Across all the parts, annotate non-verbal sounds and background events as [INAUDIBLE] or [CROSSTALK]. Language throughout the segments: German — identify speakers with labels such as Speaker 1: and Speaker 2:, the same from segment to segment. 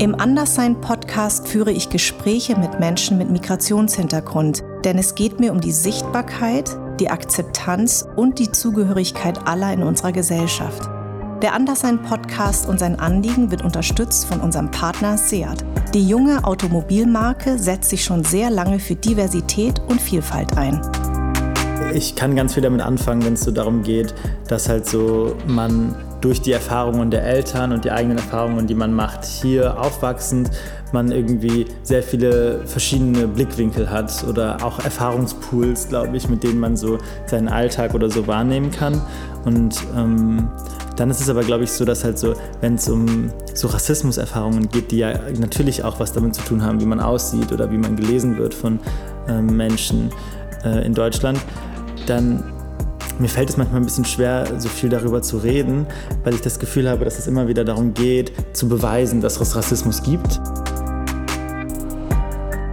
Speaker 1: Im Anderssein-Podcast führe ich Gespräche mit Menschen mit Migrationshintergrund, denn es geht mir um die Sichtbarkeit, die Akzeptanz und die Zugehörigkeit aller in unserer Gesellschaft. Der Anderssein-Podcast und sein Anliegen wird unterstützt von unserem Partner Seat. Die junge Automobilmarke setzt sich schon sehr lange für Diversität und Vielfalt ein.
Speaker 2: Ich kann ganz viel damit anfangen, wenn es so darum geht, dass halt so man durch die Erfahrungen der Eltern und die eigenen Erfahrungen, die man macht, hier aufwachsend, man irgendwie sehr viele verschiedene Blickwinkel hat oder auch Erfahrungspools, glaube ich, mit denen man so seinen Alltag oder so wahrnehmen kann. Und ähm, dann ist es aber, glaube ich, so, dass halt so, wenn es um so Rassismuserfahrungen geht, die ja natürlich auch was damit zu tun haben, wie man aussieht oder wie man gelesen wird von ähm, Menschen äh, in Deutschland, dann mir fällt es manchmal ein bisschen schwer, so viel darüber zu reden, weil ich das Gefühl habe, dass es immer wieder darum geht, zu beweisen, dass es Rassismus gibt.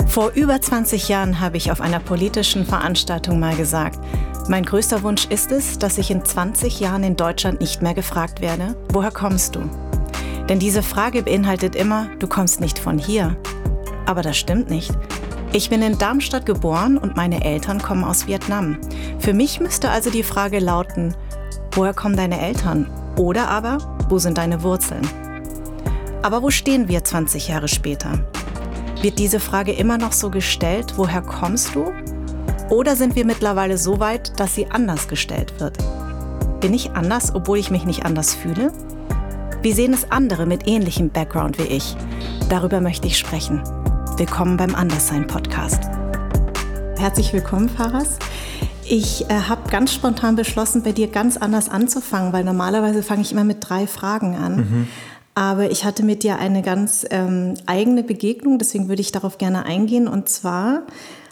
Speaker 1: Vor über 20 Jahren habe ich auf einer politischen Veranstaltung mal gesagt, mein größter Wunsch ist es, dass ich in 20 Jahren in Deutschland nicht mehr gefragt werde, woher kommst du? Denn diese Frage beinhaltet immer, du kommst nicht von hier. Aber das stimmt nicht. Ich bin in Darmstadt geboren und meine Eltern kommen aus Vietnam. Für mich müsste also die Frage lauten, woher kommen deine Eltern? Oder aber, wo sind deine Wurzeln? Aber wo stehen wir 20 Jahre später? Wird diese Frage immer noch so gestellt, woher kommst du? Oder sind wir mittlerweile so weit, dass sie anders gestellt wird? Bin ich anders, obwohl ich mich nicht anders fühle? Wie sehen es andere mit ähnlichem Background wie ich? Darüber möchte ich sprechen. Willkommen beim Anderssein Podcast. Herzlich willkommen, Faras. Ich äh, habe ganz spontan beschlossen, bei dir ganz anders anzufangen, weil normalerweise fange ich immer mit drei Fragen an. Mhm. Aber ich hatte mit dir eine ganz ähm, eigene Begegnung, deswegen würde ich darauf gerne eingehen. Und zwar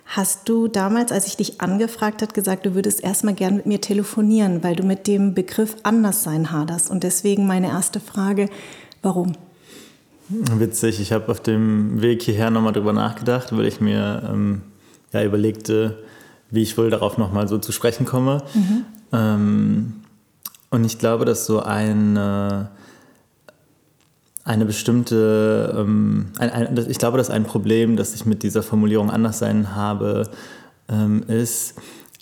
Speaker 1: hast du damals, als ich dich angefragt habe, gesagt, du würdest erstmal gern mit mir telefonieren, weil du mit dem Begriff Anderssein haderst. Und deswegen meine erste Frage, warum?
Speaker 2: Witzig, ich habe auf dem Weg hierher nochmal drüber nachgedacht, weil ich mir ähm, ja, überlegte, wie ich wohl darauf nochmal so zu sprechen komme. Mhm. Ähm, und ich glaube, dass so eine, eine bestimmte, ähm, ein, ein, ich glaube, dass ein Problem, das ich mit dieser Formulierung anders sein habe, ähm, ist,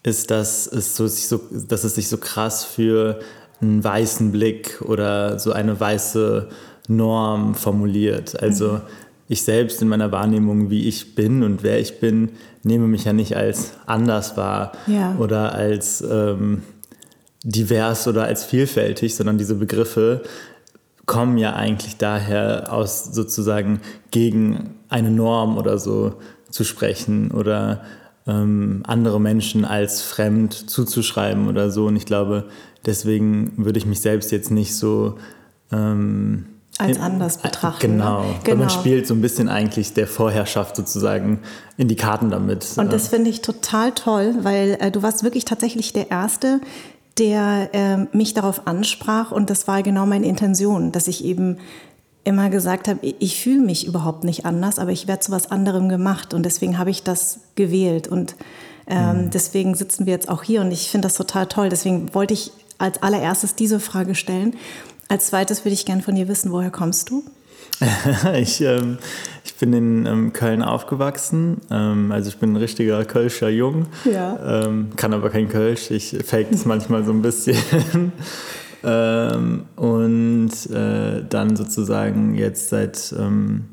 Speaker 2: ist, dass es, so, so, dass es sich so krass für einen weißen Blick oder so eine weiße Norm formuliert. Also mhm. ich selbst in meiner Wahrnehmung, wie ich bin und wer ich bin, nehme mich ja nicht als anders wahr ja. oder als ähm, divers oder als vielfältig, sondern diese Begriffe kommen ja eigentlich daher aus sozusagen gegen eine Norm oder so zu sprechen oder ähm, andere Menschen als fremd zuzuschreiben oder so. Und ich glaube, deswegen würde ich mich selbst jetzt nicht so ähm,
Speaker 1: als anders betrachten.
Speaker 2: Genau. Ne? genau. man spielt so ein bisschen eigentlich der Vorherrschaft sozusagen in die Karten damit.
Speaker 1: Und das finde ich total toll, weil äh, du warst wirklich tatsächlich der Erste, der äh, mich darauf ansprach und das war genau meine Intention, dass ich eben immer gesagt habe, ich fühle mich überhaupt nicht anders, aber ich werde zu was anderem gemacht und deswegen habe ich das gewählt und ähm, mhm. deswegen sitzen wir jetzt auch hier und ich finde das total toll. Deswegen wollte ich als allererstes diese Frage stellen. Als zweites würde ich gerne von dir wissen, woher kommst du? [LAUGHS]
Speaker 2: ich, ähm, ich bin in ähm, Köln aufgewachsen. Ähm, also ich bin ein richtiger Kölscher Jung. Ja. Ähm, kann aber kein Kölsch. Ich fake das manchmal so ein bisschen. [LAUGHS] Ähm, und äh, dann sozusagen jetzt seit ähm,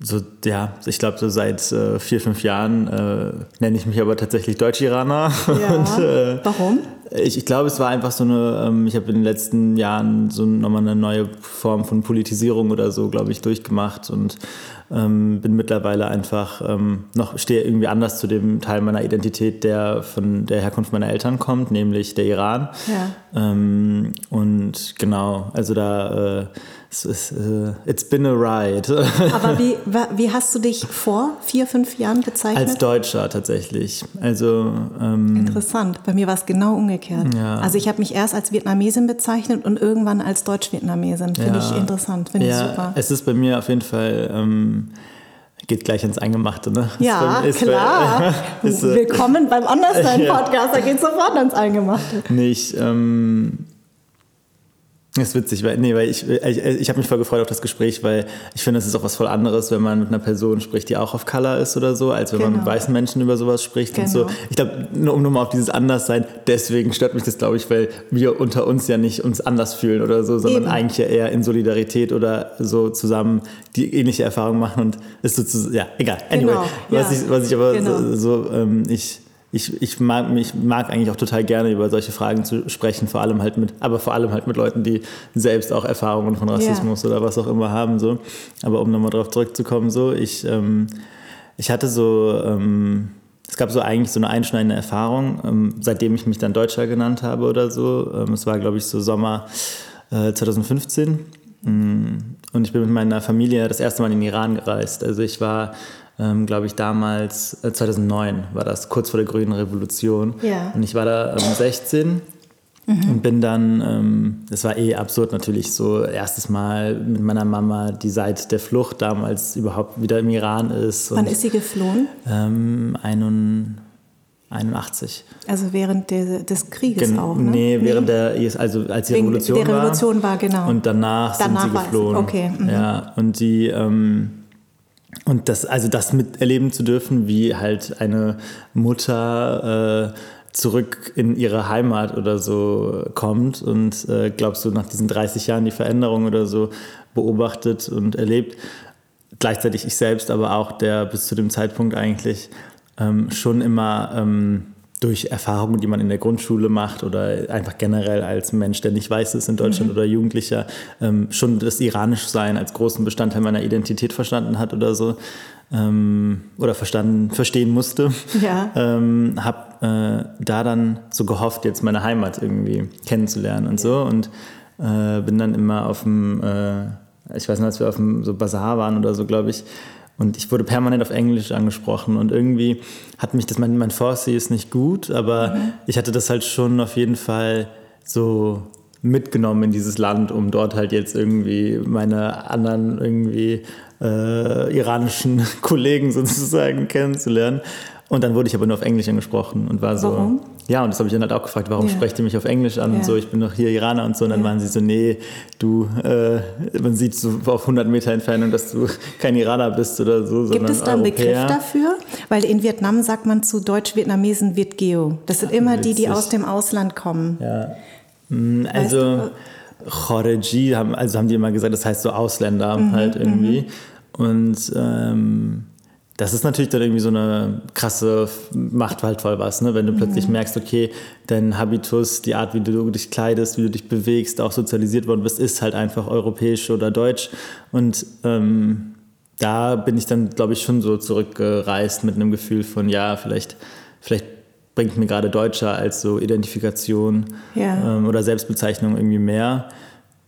Speaker 2: so, ja, ich glaube, so seit äh, vier, fünf Jahren äh, nenne ich mich aber tatsächlich Deutsch-Iraner. [LAUGHS]
Speaker 1: Ja. Und, äh, Warum?
Speaker 2: Ich, ich glaube, es war einfach so eine, ähm, ich habe in den letzten Jahren so nochmal eine neue Form von Politisierung oder so, glaube ich, durchgemacht und ähm, bin mittlerweile einfach ähm, noch, stehe irgendwie anders zu dem Teil meiner Identität, der von der Herkunft meiner Eltern kommt, nämlich der Iran. Ja. Ähm, und genau, also da äh, es ist, uh, it's been a ride.
Speaker 1: Aber wie, [LAUGHS] wie hast du dich vor vier, fünf Jahren bezeichnet?
Speaker 2: Als Deutscher tatsächlich. Also,
Speaker 1: ähm, Interessant. Bei mir war es genau umgekehrt. Ja. Also ich habe mich erst als Vietnamesin bezeichnet und irgendwann als Deutsch-Vietnamesin. Finde ja. ich interessant, finde ja, ich super.
Speaker 2: Es ist bei mir auf jeden Fall... Ähm, geht gleich ins Eingemachte, ne?
Speaker 1: Ja, ist klar. Bei, [LAUGHS] ist, Willkommen beim Anderssein-Podcast, [LAUGHS] da geht sofort ins Eingemachte.
Speaker 2: Nicht, ähm, Das ist witzig, weil, nee, weil ich, ich, ich habe mich voll gefreut auf das Gespräch, weil ich finde, es ist auch was voll anderes, wenn man mit einer Person spricht, die auch auf Color ist oder so, als wenn genau. man mit genau. weißen Menschen über sowas spricht genau. und so. Genau. Ich glaube, nur um nochmal auf dieses Anderssein, deswegen stört mich das, glaube ich, weil wir unter uns ja nicht uns anders fühlen oder so, sondern Eben. eigentlich ja eher in Solidarität oder so zusammen die ähnliche Erfahrung machen und ist sozusagen, ja, egal. Anyway, genau. was, ja. ich, was ich aber genau. so, so ähm, ich ich, ich, mag, ich mag eigentlich auch total gerne über solche Fragen zu sprechen, vor allem halt mit, aber vor allem halt mit Leuten, die selbst auch Erfahrungen von Rassismus yeah. oder was auch immer haben. So. Aber um nochmal darauf zurückzukommen, so, ich, ähm, ich hatte so, ähm, es gab so eigentlich so eine einschneidende Erfahrung, ähm, seitdem ich mich dann Deutscher genannt habe oder so. Ähm, es war, glaube ich, so Sommer äh, 2015. Mm, und ich bin mit meiner Familie das erste Mal in den Iran gereist. Also ich war ähm, glaube ich, damals, äh, 2009 war das, kurz vor der Grünen Revolution. Ja. Und ich war da ähm, 16 mhm. und bin dann, ähm, das war eh absurd natürlich, so erstes Mal mit meiner Mama, die seit der Flucht damals überhaupt wieder im Iran ist.
Speaker 1: Wann ist sie geflohen?
Speaker 2: Ähm, 81.
Speaker 1: Also während der, des Krieges Gen auch, ne?
Speaker 2: Nee, während nee. der, also als die Wegen Revolution war.
Speaker 1: Der Revolution war, genau.
Speaker 2: Und danach, danach sind sie geflohen.
Speaker 1: Okay.
Speaker 2: Mhm. Ja, und die, ähm, und das, also das miterleben zu dürfen, wie halt eine Mutter äh, zurück in ihre Heimat oder so kommt und äh, glaubst du, nach diesen 30 Jahren die Veränderung oder so beobachtet und erlebt. Gleichzeitig ich selbst, aber auch der bis zu dem Zeitpunkt eigentlich ähm, schon immer ähm, durch Erfahrungen, die man in der Grundschule macht oder einfach generell als Mensch, der nicht weiß ist in Deutschland mhm. oder Jugendlicher, ähm, schon das Iranischsein als großen Bestandteil meiner Identität verstanden hat oder so. Ähm, oder verstanden, verstehen musste. Ja. [LAUGHS] Ähm, hab äh, da dann so gehofft, jetzt meine Heimat irgendwie kennenzulernen und so. Und äh, bin dann immer auf dem, äh, ich weiß nicht, als wir auf dem so Bazar waren oder so, glaube ich, und ich wurde permanent auf Englisch angesprochen und irgendwie hat mich das, mein, mein Farsi ist nicht gut, aber mhm. ich hatte das halt schon auf jeden Fall so mitgenommen in dieses Land, um dort halt jetzt irgendwie meine anderen irgendwie äh, iranischen [LAUGHS] Kollegen sozusagen kennenzulernen. Und dann wurde ich aber nur auf Englisch angesprochen und war so.
Speaker 1: Warum?
Speaker 2: Ja, und das habe ich dann halt auch gefragt, warum ja. sprecht ihr mich auf Englisch an ja. und so, ich bin doch hier Iraner und so. Und dann ja. waren sie so, nee, du, äh, man sieht so auf 100 Meter Entfernung, dass du kein Iraner bist oder so.
Speaker 1: Gibt es da einen Begriff dafür? Weil in Vietnam sagt man zu Deutsch-Vietnamesen Vietgeo. Das sind immer die, die aus dem Ausland kommen.
Speaker 2: Ja. Hm, also, Khoreji, haben, also haben die immer gesagt, das heißt so Ausländer mhm, halt irgendwie. Mhm. Und ähm, das ist natürlich dann irgendwie so eine krasse, macht halt voll was, ne? wenn du mhm. plötzlich merkst, okay, dein Habitus, die Art, wie du dich kleidest, wie du dich bewegst, auch sozialisiert worden bist, ist halt einfach europäisch oder deutsch. Und ähm, da bin ich dann, glaube ich, schon so zurückgereist mit einem Gefühl von, ja, vielleicht, vielleicht bringt mir gerade Deutscher als so Identifikation ja. ähm, oder Selbstbezeichnung irgendwie mehr.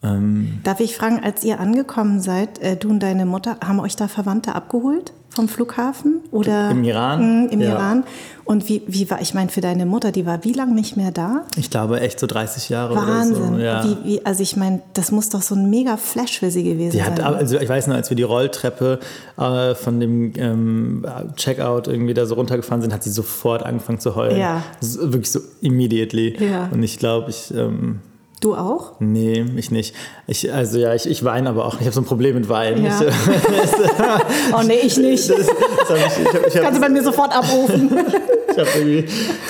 Speaker 1: Ähm, Darf ich fragen, als ihr angekommen seid, äh, du und deine Mutter, haben euch da Verwandte abgeholt vom Flughafen? Oder,
Speaker 2: Im Iran?
Speaker 1: Mh, Im ja. Iran. Und wie, wie war, ich meine, für deine Mutter, die war wie lange nicht mehr da?
Speaker 2: Ich glaube echt so 30 Jahre
Speaker 1: Wahnsinn.
Speaker 2: oder so.
Speaker 1: Ja. Wie, wie, also ich meine, das muss doch so ein mega Flash für sie gewesen
Speaker 2: die
Speaker 1: sein.
Speaker 2: Hat, also ich weiß noch, als wir die Rolltreppe äh, von dem ähm, Checkout irgendwie da so runtergefahren sind, hat sie sofort angefangen zu heulen. Ja. Wirklich so immediately. Ja. Und ich glaube, ich... Ähm,
Speaker 1: Du auch?
Speaker 2: Nee, ich nicht. Ich, also ja, ich, ich weine aber auch. Ich habe so ein Problem mit Weinen.
Speaker 1: Ja. [LAUGHS] oh nee, ich nicht. Das, das ich, ich hab, ich hab, Kannst du bei mir sofort abrufen. [LAUGHS]
Speaker 2: ich habe irgendwie,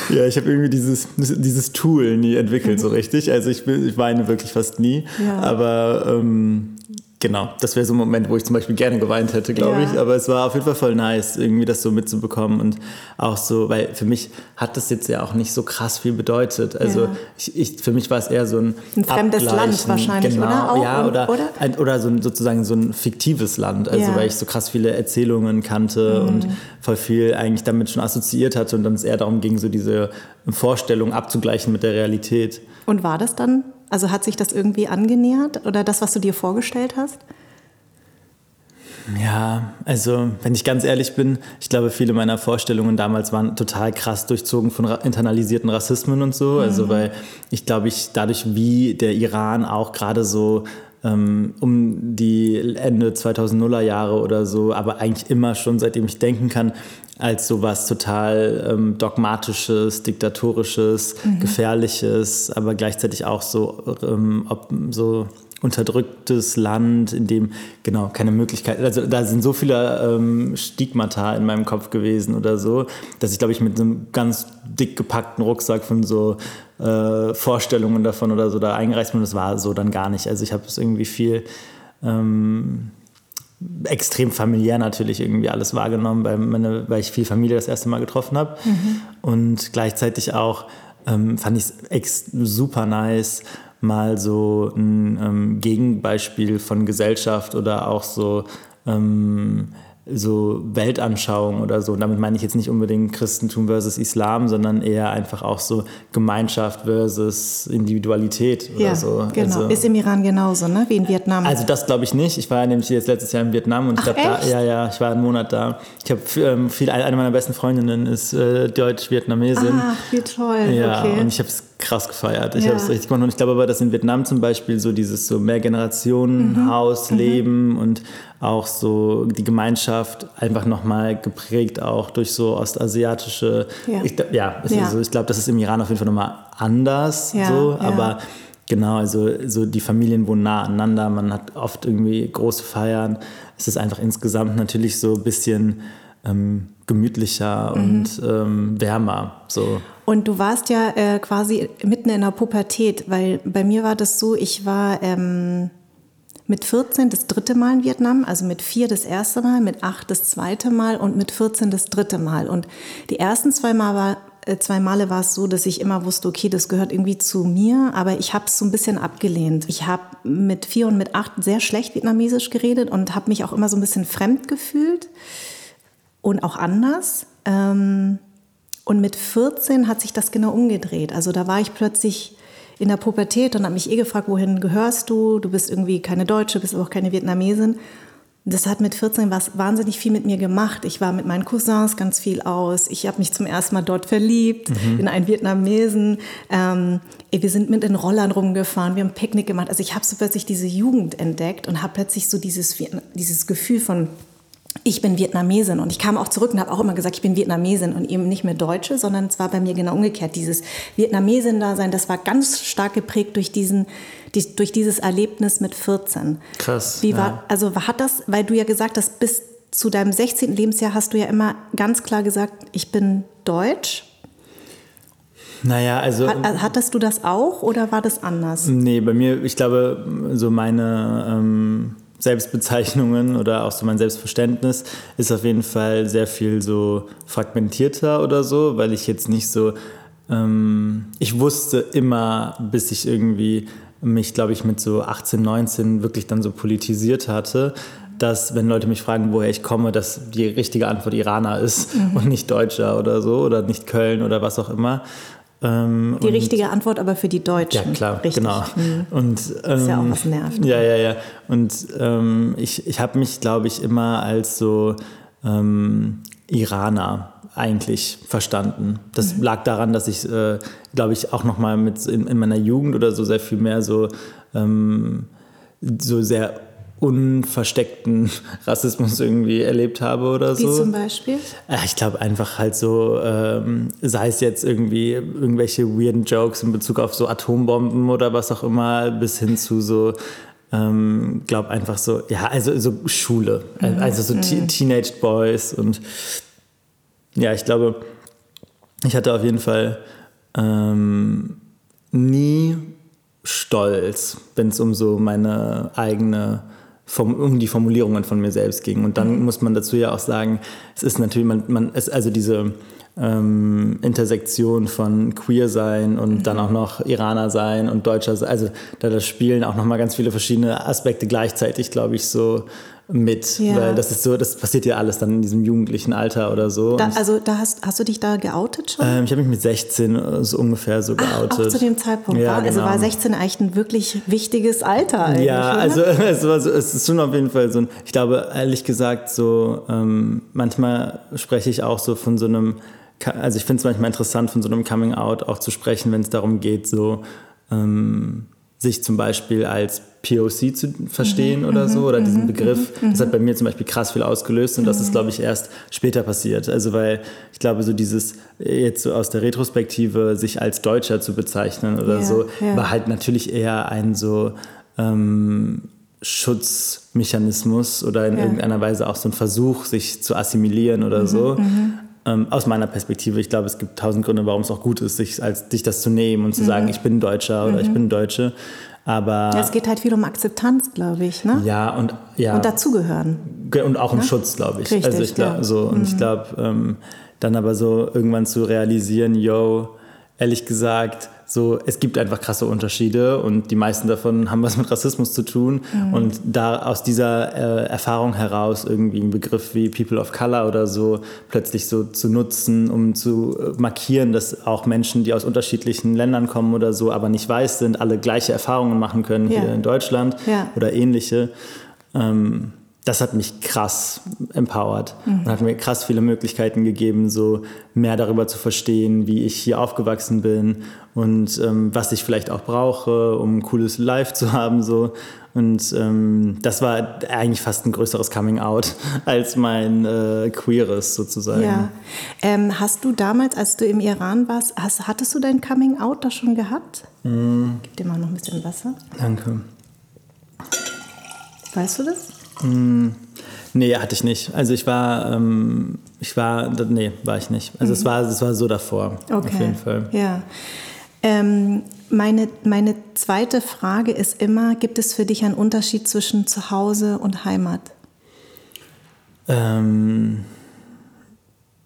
Speaker 2: ja, hab irgendwie dieses, dieses Tool nie entwickelt so richtig. Also ich, ich weine wirklich fast nie. Ja. Aber ähm, Genau, das wäre so ein Moment, wo ich zum Beispiel gerne geweint hätte, glaube ja. ich. Aber es war auf jeden Fall voll nice, irgendwie das so mitzubekommen und auch so, weil für mich hat das jetzt ja auch nicht so krass viel bedeutet. Also ja. ich, ich, für mich war es eher so ein
Speaker 1: ein fremdes Land wahrscheinlich,
Speaker 2: genau,
Speaker 1: oder?
Speaker 2: Auch, ja, oder oder, ein, oder so ein, sozusagen so ein fiktives Land. Also ja. weil ich so krass viele Erzählungen kannte mhm. und voll viel eigentlich damit schon assoziiert hatte und dann es eher darum ging, so diese Vorstellung abzugleichen mit der Realität.
Speaker 1: Und war das dann also hat sich das irgendwie angenähert oder das, was du dir vorgestellt hast?
Speaker 2: Ja, also wenn ich ganz ehrlich bin, ich glaube, viele meiner Vorstellungen damals waren total krass durchzogen von internalisierten Rassismen und so. Also mhm. Also weil ich glaube, ich dadurch, wie der Iran auch gerade so ähm, um die Ende 2000er Jahre oder so, aber eigentlich immer schon, seitdem ich denken kann, als sowas total ähm, dogmatisches, diktatorisches, mhm. gefährliches, aber gleichzeitig auch so, ähm, ob, so unterdrücktes Land, in dem genau keine Möglichkeit, also da sind so viele ähm, Stigmata in meinem Kopf gewesen oder so, dass ich glaube ich mit einem ganz dick gepackten Rucksack von so äh, Vorstellungen davon oder so da eingereist bin. Das war so dann gar nicht. Also ich habe es irgendwie viel ähm, extrem familiär natürlich irgendwie alles wahrgenommen, weil, meine, weil ich viel Familie das erste Mal getroffen habe mhm. und gleichzeitig auch ähm, fand ich es super nice mal so ein ähm, Gegenbeispiel von Gesellschaft oder auch so, ähm, so Weltanschauung oder so. Und damit meine ich jetzt nicht unbedingt Christentum versus Islam, sondern eher einfach auch so Gemeinschaft versus Individualität oder
Speaker 1: ja,
Speaker 2: so.
Speaker 1: Genau, also, ist im Iran genauso, ne? Wie in Vietnam.
Speaker 2: Also das glaube ich nicht. Ich war nämlich jetzt letztes Jahr in Vietnam und ich habe da, ja, ja, ich war einen Monat da. Ich habe ähm, viel, eine meiner besten Freundinnen ist äh, Deutsch-Vietnamesin.
Speaker 1: Ach, wie toll.
Speaker 2: Ja,
Speaker 1: okay.
Speaker 2: und ich habe es krass gefeiert. Ich ja. habe es richtig gemacht und ich glaube aber, dass in Vietnam zum Beispiel so dieses so Mehrgenerationen-Haus, mhm. Mhm. und auch so die Gemeinschaft einfach nochmal geprägt auch durch so ostasiatische, ja, ich, ja, ja. Also ich glaube, das ist im Iran auf jeden Fall nochmal anders, ja, so, aber genau, also so die Familien wohnen nah aneinander, man hat oft irgendwie große Feiern. Es ist einfach insgesamt natürlich so ein bisschen ähm, gemütlicher mhm. und ähm, wärmer. So.
Speaker 1: Und du warst ja äh, quasi mitten in der Pubertät, weil bei mir war das so, ich war ähm, mit 14 das dritte Mal in Vietnam, also mit vier das erste Mal, mit acht das zweite Mal und mit 14 das dritte Mal. Und die ersten zwei, Mal war, äh, zwei Male war es so, dass ich immer wusste, okay, das gehört irgendwie zu mir, aber ich habe es so ein bisschen abgelehnt. Ich habe mit vier und mit acht sehr schlecht Vietnamesisch geredet und habe mich auch immer so ein bisschen fremd gefühlt und auch anders. Ähm, und mit 14 hat sich das genau umgedreht. Also da war ich plötzlich in der Pubertät und habe mich eh gefragt, wohin gehörst du? Du bist irgendwie keine Deutsche, bist aber auch keine Vietnamesin. Das hat mit 14 was wahnsinnig viel mit mir gemacht. Ich war mit meinen Cousins ganz viel aus. Ich habe mich zum ersten Mal dort verliebt mhm. in einen Vietnamesen. Ähm, wir sind mit den Rollern rumgefahren, wir haben Picknick gemacht. Also ich habe so plötzlich diese Jugend entdeckt und habe plötzlich so dieses, dieses Gefühl von ich bin Vietnamesin und ich kam auch zurück und habe auch immer gesagt, ich bin Vietnamesin und eben nicht mehr Deutsche, sondern es war bei mir genau umgekehrt. Dieses Vietnamesin-Dasein, das war ganz stark geprägt durch diesen, die, durch dieses Erlebnis mit 14.
Speaker 2: Krass.
Speaker 1: Wie war, ja. also hat das, weil du ja gesagt hast, bis zu deinem 16. Lebensjahr hast du ja immer ganz klar gesagt, ich bin Deutsch.
Speaker 2: Naja, also.
Speaker 1: Hat, hattest du das auch oder war das anders?
Speaker 2: Nee, bei mir, ich glaube, so meine. Ähm Selbstbezeichnungen oder auch so mein Selbstverständnis ist auf jeden Fall sehr viel so fragmentierter oder so, weil ich jetzt nicht so, ähm, ich wusste immer, bis ich irgendwie mich, glaube ich, mit so 18, 19 wirklich dann so politisiert hatte, dass, wenn Leute mich fragen, woher ich komme, dass die richtige Antwort Iraner ist mhm. und nicht Deutscher oder so oder nicht Köln oder was auch immer.
Speaker 1: Ähm, die richtige Antwort aber für die Deutschen.
Speaker 2: Ja, klar, Richtig. genau. Mhm. Und, ähm,
Speaker 1: ist ja auch ähm, was nervt.
Speaker 2: Ja, ja, ja. Und ähm, ich, ich habe mich, glaube ich, immer als so ähm, Iraner eigentlich verstanden. Das mhm. lag daran, dass ich, äh, glaube ich, auch noch mal mit in, in, meiner Jugend oder so sehr viel mehr so, ähm, so sehr unversteckten [LAUGHS] Rassismus irgendwie erlebt habe oder so.
Speaker 1: Wie zum Beispiel?
Speaker 2: Ich glaube einfach halt so, ähm, sei es jetzt irgendwie irgendwelche weirden Jokes in Bezug auf so Atombomben oder was auch immer, bis hin zu so, ähm, glaube einfach so, ja, also so Schule, mhm. also so mhm. Teenage Boys und ja, ich glaube, ich hatte auf jeden Fall ähm, nie Stolz, wenn es um so meine eigene um die Formulierungen von mir selbst ging. Und dann mhm. muss man dazu ja auch sagen, es ist natürlich, man, man ist also diese ähm, Intersektion von Queer sein und mhm. dann auch noch Iraner sein und Deutscher sein, also da das spielen auch nochmal ganz viele verschiedene Aspekte gleichzeitig, glaube ich, so mit, ja. weil das ist so, das passiert ja alles dann in diesem jugendlichen Alter oder so.
Speaker 1: Da, also da hast, hast du dich da geoutet schon?
Speaker 2: Ähm, ich habe mich mit 16 so ungefähr so geoutet.
Speaker 1: Ach, auch zu dem Zeitpunkt ja, war, also genau. war 16 eigentlich ein wirklich wichtiges Alter eigentlich,
Speaker 2: Ja, oder? also [LAUGHS] es, war so, es ist schon auf jeden Fall so ein, ich glaube ehrlich gesagt so, ähm, manchmal spreche ich auch so von so einem, also ich finde es manchmal interessant von so einem Coming Out auch zu sprechen, wenn es darum geht so, ähm, sich zum Beispiel als POC zu verstehen mhm, oder so, oder diesen Begriff. Das hat bei mir zum Beispiel krass viel ausgelöst und das ist, glaube ich, erst später passiert. Also weil ich glaube, so dieses jetzt so aus der Retrospektive sich als Deutscher zu bezeichnen oder yeah, so, yeah. war halt natürlich eher ein so ähm, Schutzmechanismus oder in ja. irgendeiner Weise auch so ein Versuch, sich zu assimilieren oder mhm, so. Ähm, aus meiner Perspektive, ich glaube, es gibt tausend Gründe, warum es auch gut ist, sich, als, sich das zu nehmen und zu mhm. sagen, ich bin Deutscher oder ich mhm. bin Deutsche. Aber
Speaker 1: ja, es geht halt viel um Akzeptanz, glaube ich, ne?
Speaker 2: Ja und ja
Speaker 1: und dazugehören
Speaker 2: und auch um ne? Schutz, glaube ich.
Speaker 1: Richtig,
Speaker 2: also ich glaube
Speaker 1: ja.
Speaker 2: so und ich mhm. glaube ähm, dann aber so irgendwann zu realisieren, yo, ehrlich gesagt, so, es gibt einfach krasse Unterschiede und die meisten davon haben was mit Rassismus zu tun. Mhm. Und da aus dieser äh, Erfahrung heraus irgendwie einen Begriff wie People of Color oder so plötzlich so zu nutzen, um zu äh, markieren, dass auch Menschen, die aus unterschiedlichen Ländern kommen oder so, aber nicht weiß sind, alle gleiche Erfahrungen machen können ja. hier in Deutschland ja. oder ähnliche. Ähm, das hat mich krass empowert mhm. und hat mir krass viele Möglichkeiten gegeben, so mehr darüber zu verstehen, wie ich hier aufgewachsen bin und ähm, was ich vielleicht auch brauche, um ein cooles Life zu haben. So. Und ähm, das war eigentlich fast ein größeres Coming Out [LAUGHS] als mein äh, queeres sozusagen.
Speaker 1: Ja. Ähm, hast du damals, als du im Iran warst, hast, hattest du dein Coming Out da schon gehabt? Mhm. Gib dir mal noch ein bisschen Wasser.
Speaker 2: Danke.
Speaker 1: Weißt du das?
Speaker 2: Mm, nee, hatte ich nicht. Also ich war, ähm, ich war, nee, war ich nicht. Also mhm. es, war, es war so davor, okay. auf jeden Fall.
Speaker 1: Ja. Ähm, meine, meine zweite Frage ist immer, gibt es für dich einen Unterschied zwischen Zuhause und Heimat?
Speaker 2: Ähm,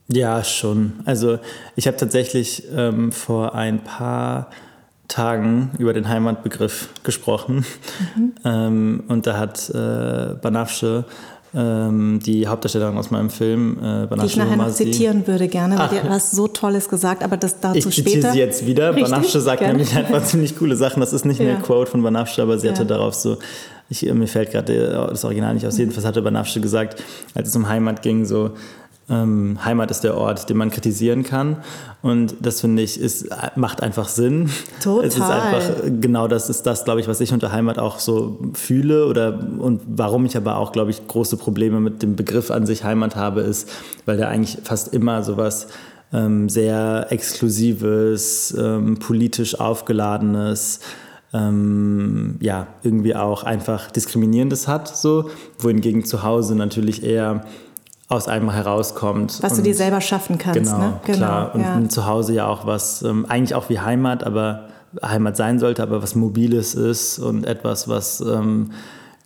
Speaker 2: ja, schon. Also ich habe tatsächlich ähm, vor ein paar Tagen über den Heimatbegriff gesprochen. Mhm. Ähm, und da hat äh, Banafsche, ähm, die Hauptdarstellerin aus meinem Film,
Speaker 1: äh, Banafsche Die ich nachher noch zitieren würde gerne, weil Ach. die hat was so Tolles gesagt, aber das dazu
Speaker 2: ich
Speaker 1: später. Ich
Speaker 2: zitiere sie jetzt wieder. Richtig? Banafsche sagt gerne. nämlich einfach [LAUGHS] ziemlich coole Sachen. Das ist nicht ja. eine Quote von Banafsche, aber sie ja. hatte darauf so ich, mir fällt gerade das Original nicht aus. Jedenfalls hatte Banafsche gesagt, als es um Heimat ging, so ähm, Heimat ist der Ort, den man kritisieren kann. Und das finde ich, ist, macht einfach Sinn.
Speaker 1: Total.
Speaker 2: Es ist einfach, genau das ist das, glaube ich, was ich unter Heimat auch so fühle oder und warum ich aber auch, glaube ich, große Probleme mit dem Begriff an sich Heimat habe, ist, weil der eigentlich fast immer sowas ähm, sehr Exklusives, ähm, politisch aufgeladenes, ähm, ja, irgendwie auch einfach Diskriminierendes hat, so, wohingegen zu Hause natürlich eher aus einem herauskommt.
Speaker 1: Was du dir selber schaffen kannst.
Speaker 2: Genau,
Speaker 1: ne?
Speaker 2: genau klar. Und ja. zu Hause ja auch was, ähm, eigentlich auch wie Heimat, aber Heimat sein sollte, aber was Mobiles ist und etwas, was, ähm,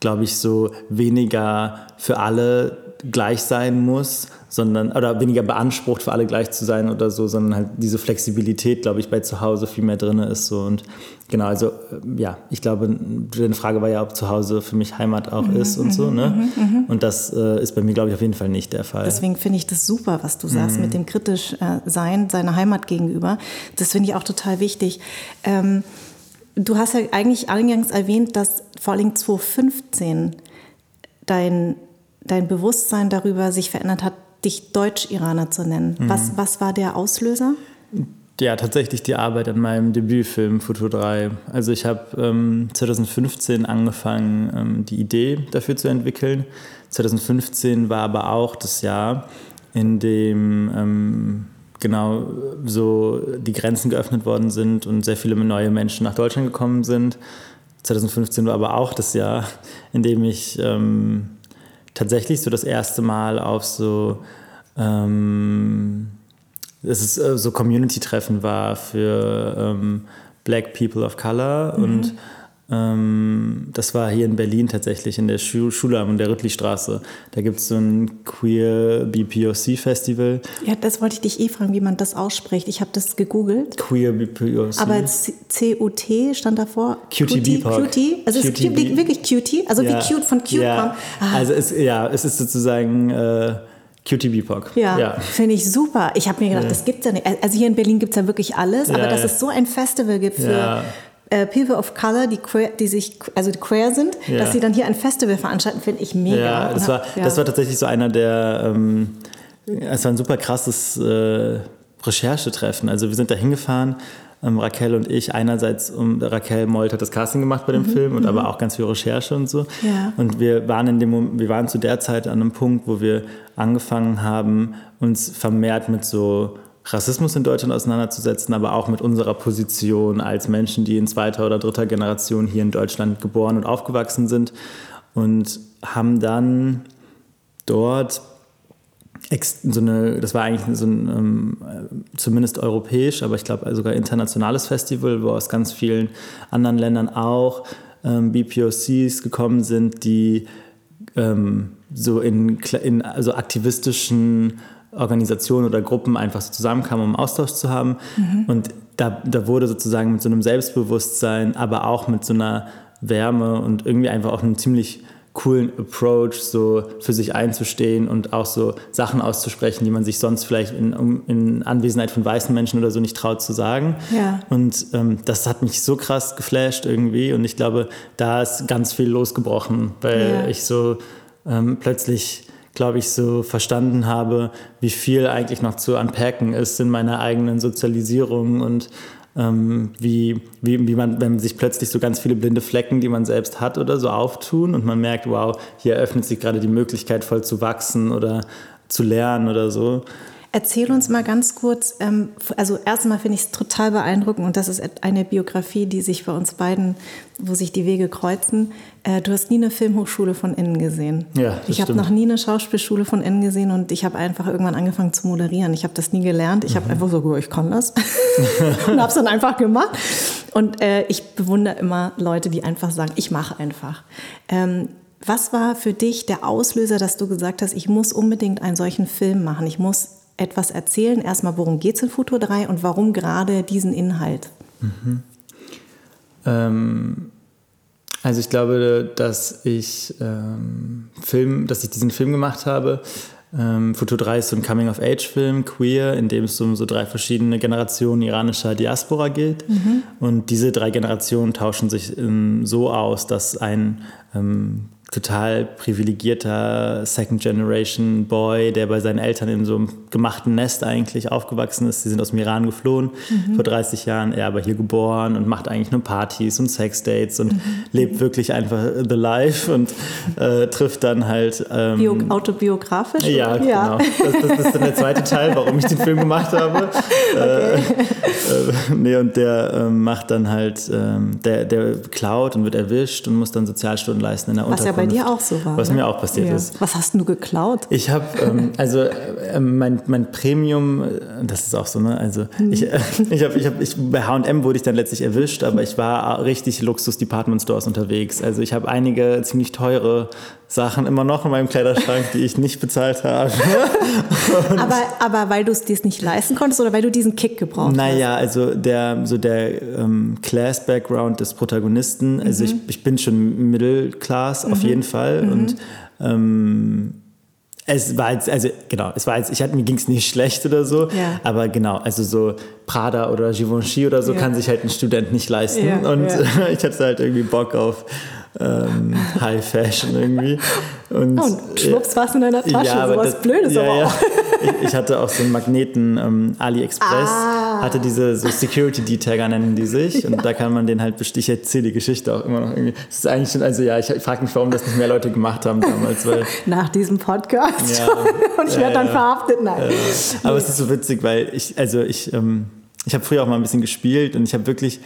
Speaker 2: glaube ich, so weniger für alle gleich sein muss, sondern oder weniger beansprucht für alle gleich zu sein oder so, sondern halt diese Flexibilität, glaube ich, bei zu Hause viel mehr drin ist so und genau, also äh, ja, ich glaube, deine Frage war ja, ob zu Hause für mich Heimat auch mhm, ist und so, mhm, ne? Mhm, mhm, und das äh, ist bei mir, glaube ich, auf jeden Fall nicht der Fall.
Speaker 1: Deswegen finde ich das super, was du sagst mit dem kritisch äh, sein seiner Heimat gegenüber. Das finde ich auch total wichtig. Ähm, du hast ja eigentlich eingangs erwähnt, dass vor allem 2015 dein dein Bewusstsein darüber sich verändert hat, dich Deutsch-Iraner zu nennen. Mhm. Was, was war der Auslöser?
Speaker 2: Ja, tatsächlich die Arbeit an meinem Debütfilm Futur 3. Also ich habe ähm, 2015 angefangen, ähm, die Idee dafür zu entwickeln. 2015 war aber auch das Jahr, in dem ähm, genau so die Grenzen geöffnet worden sind und sehr viele neue Menschen nach Deutschland gekommen sind. 2015 war aber auch das Jahr, in dem ich ähm, tatsächlich so das erste Mal auf so, ähm, es ist äh, so Community-Treffen war für ähm, Black People of Color mhm. und das war hier in Berlin tatsächlich in der Schu Schule an der Rüttlistraße. Da gibt es so ein Queer BPOC Festival.
Speaker 1: Ja, das wollte ich dich eh fragen, wie man das ausspricht. Ich habe das gegoogelt.
Speaker 2: Queer BPOC.
Speaker 1: Aber C-U-T stand davor.
Speaker 2: QT
Speaker 1: QT. Also es ist wirklich QT, also ja. wie cute von cute
Speaker 2: ja. Ah. Also es, ja, es ist sozusagen... Äh, QT-BPOC.
Speaker 1: Ja, ja. finde ich super. Ich habe mir gedacht, ja. das gibt es ja nicht. Also hier in Berlin gibt es ja wirklich alles, aber dass es so ein Festival gibt für äh, People of Color, die, queer, die sich, also die queer sind, ja. dass sie dann hier ein Festival veranstalten, finde ich mega.
Speaker 2: Ja das, war, ja. das war tatsächlich so einer der, ähm, es war ein super krasses äh, Recherchetreffen. Also wir sind da hingefahren ähm, Raquel und ich. Einerseits, um Raquel Molt hat das Casting gemacht bei dem mhm. Film und mhm. aber auch ganz viel Recherche und so. Ja. Und wir waren in dem Moment, wir waren zu der Zeit an einem Punkt, wo wir angefangen haben, uns vermehrt mit so Rassismus in Deutschland auseinanderzusetzen, aber auch mit unserer Position als Menschen, die in zweiter oder dritter Generation hier in Deutschland geboren und aufgewachsen sind und haben dann dort so eine, das war eigentlich so ein ähm, zumindest europäisch, aber ich glaube sogar internationales Festival, wo aus ganz vielen anderen Ländern auch ähm, BPOCs gekommen sind, die ähm, so in, in also aktivistischen Organisationen oder Gruppen einfach so zusammenkamen, um Austausch zu haben. Mhm. Und da, da wurde sozusagen mit so einem Selbstbewusstsein, aber auch mit so einer Wärme und irgendwie einfach auch einem ziemlich coolen Approach, so für sich einzustehen und auch so Sachen auszusprechen, die man sich sonst vielleicht in, in Anwesenheit von weißen Menschen oder so nicht traut zu sagen. Ja. Und ähm, das hat mich so krass geflasht irgendwie und ich glaube, da ist ganz viel losgebrochen, weil ja. ich so ähm, plötzlich glaube ich, so verstanden habe, wie viel eigentlich noch zu unpacken ist in meiner eigenen Sozialisierung und ähm, wie, wie, wie man, wenn sich plötzlich so ganz viele blinde Flecken, die man selbst hat oder so auftun und man merkt, wow, hier eröffnet sich gerade die Möglichkeit, voll zu wachsen oder zu lernen oder so.
Speaker 1: Erzähl uns mal ganz kurz, ähm, also erstmal finde ich es total beeindruckend und das ist eine Biografie, die sich bei uns beiden, wo sich die Wege kreuzen. Äh, du hast nie eine Filmhochschule von innen gesehen. Ja, Ich habe noch nie eine Schauspielschule von innen gesehen und ich habe einfach irgendwann angefangen zu moderieren. Ich habe das nie gelernt. Ich mhm. habe einfach so, ich kann das [LAUGHS] und habe es dann einfach gemacht. Und äh, ich bewundere immer Leute, die einfach sagen, ich mache einfach. Ähm, was war für dich der Auslöser, dass du gesagt hast, ich muss unbedingt einen solchen Film machen? Ich muss etwas erzählen. Erstmal, worum geht es in Futur 3 und warum gerade diesen Inhalt? Mhm.
Speaker 2: Ähm, also ich glaube, dass ich, ähm, Film, dass ich diesen Film gemacht habe. Ähm, Futur 3 ist so ein Coming-of-Age-Film, queer, in dem es um so drei verschiedene Generationen iranischer Diaspora geht. Mhm. Und diese drei Generationen tauschen sich ähm, so aus, dass ein ähm, total privilegierter Second Generation Boy, der bei seinen Eltern in so einem gemachten Nest eigentlich aufgewachsen ist. Sie sind aus dem Iran geflohen mhm. vor 30 Jahren, er aber hier geboren und macht eigentlich nur Partys und Sexdates und mhm. lebt wirklich einfach the life und äh, trifft dann halt
Speaker 1: ähm, Bio autobiografisch.
Speaker 2: Ja, ja, genau. Das, das, ist dann der zweite Teil, warum ich den Film gemacht habe. [LAUGHS] Okay. Äh, äh, nee, und der äh, macht dann halt, ähm, der, der klaut und wird erwischt und muss dann Sozialstunden leisten in der Unterkunft
Speaker 1: bei dir auch so war.
Speaker 2: Was ne? mir auch passiert ja. ist.
Speaker 1: Was hast du geklaut?
Speaker 2: Ich habe, ähm, also äh, mein, mein Premium, äh, das ist auch so, ne? Also mhm. ich, äh, ich habe, ich hab, ich, bei H&M wurde ich dann letztlich erwischt, aber ich war richtig Luxus-Department-Stores unterwegs. Also ich habe einige ziemlich teure Sachen immer noch in meinem Kleiderschrank, die ich nicht bezahlt habe. [LAUGHS]
Speaker 1: aber, aber weil du es dir nicht leisten konntest oder weil du diesen Kick gebraucht
Speaker 2: naja, hast? Naja, also der, so der ähm, Class-Background des Protagonisten, also mhm. ich, ich bin schon Middle Class auf mhm. jeden Fall mhm. und ähm, es war jetzt, also genau, es war jetzt, ich hatte, mir ging es nicht schlecht oder so, ja. aber genau, also so Prada oder Givenchy oder so ja. kann sich halt ein Student nicht leisten ja, und [LAUGHS] ich hatte halt irgendwie Bock auf ähm, High Fashion irgendwie.
Speaker 1: Und, oh, und schwupps war es in deiner Tasche, ja, sowas das, Blödes ja, aber auch. Ja. [LAUGHS]
Speaker 2: Ich, ich, hatte auch so einen Magneten, ähm, AliExpress, ah. hatte diese so Security Detagger nennen die sich [LAUGHS] ja. und da kann man den halt bestichen. Ich erzähle die Geschichte auch immer noch irgendwie. Das ist eigentlich schon, also ja, ich, frage mich, warum das nicht mehr Leute gemacht haben damals. Weil, [LAUGHS]
Speaker 1: Nach diesem Podcast. Ja, und ich werde dann verhaftet, nein.
Speaker 2: Aber nee. es ist so witzig, weil ich, also ich, ähm, ich habe früher auch mal ein bisschen gespielt und ich habe wirklich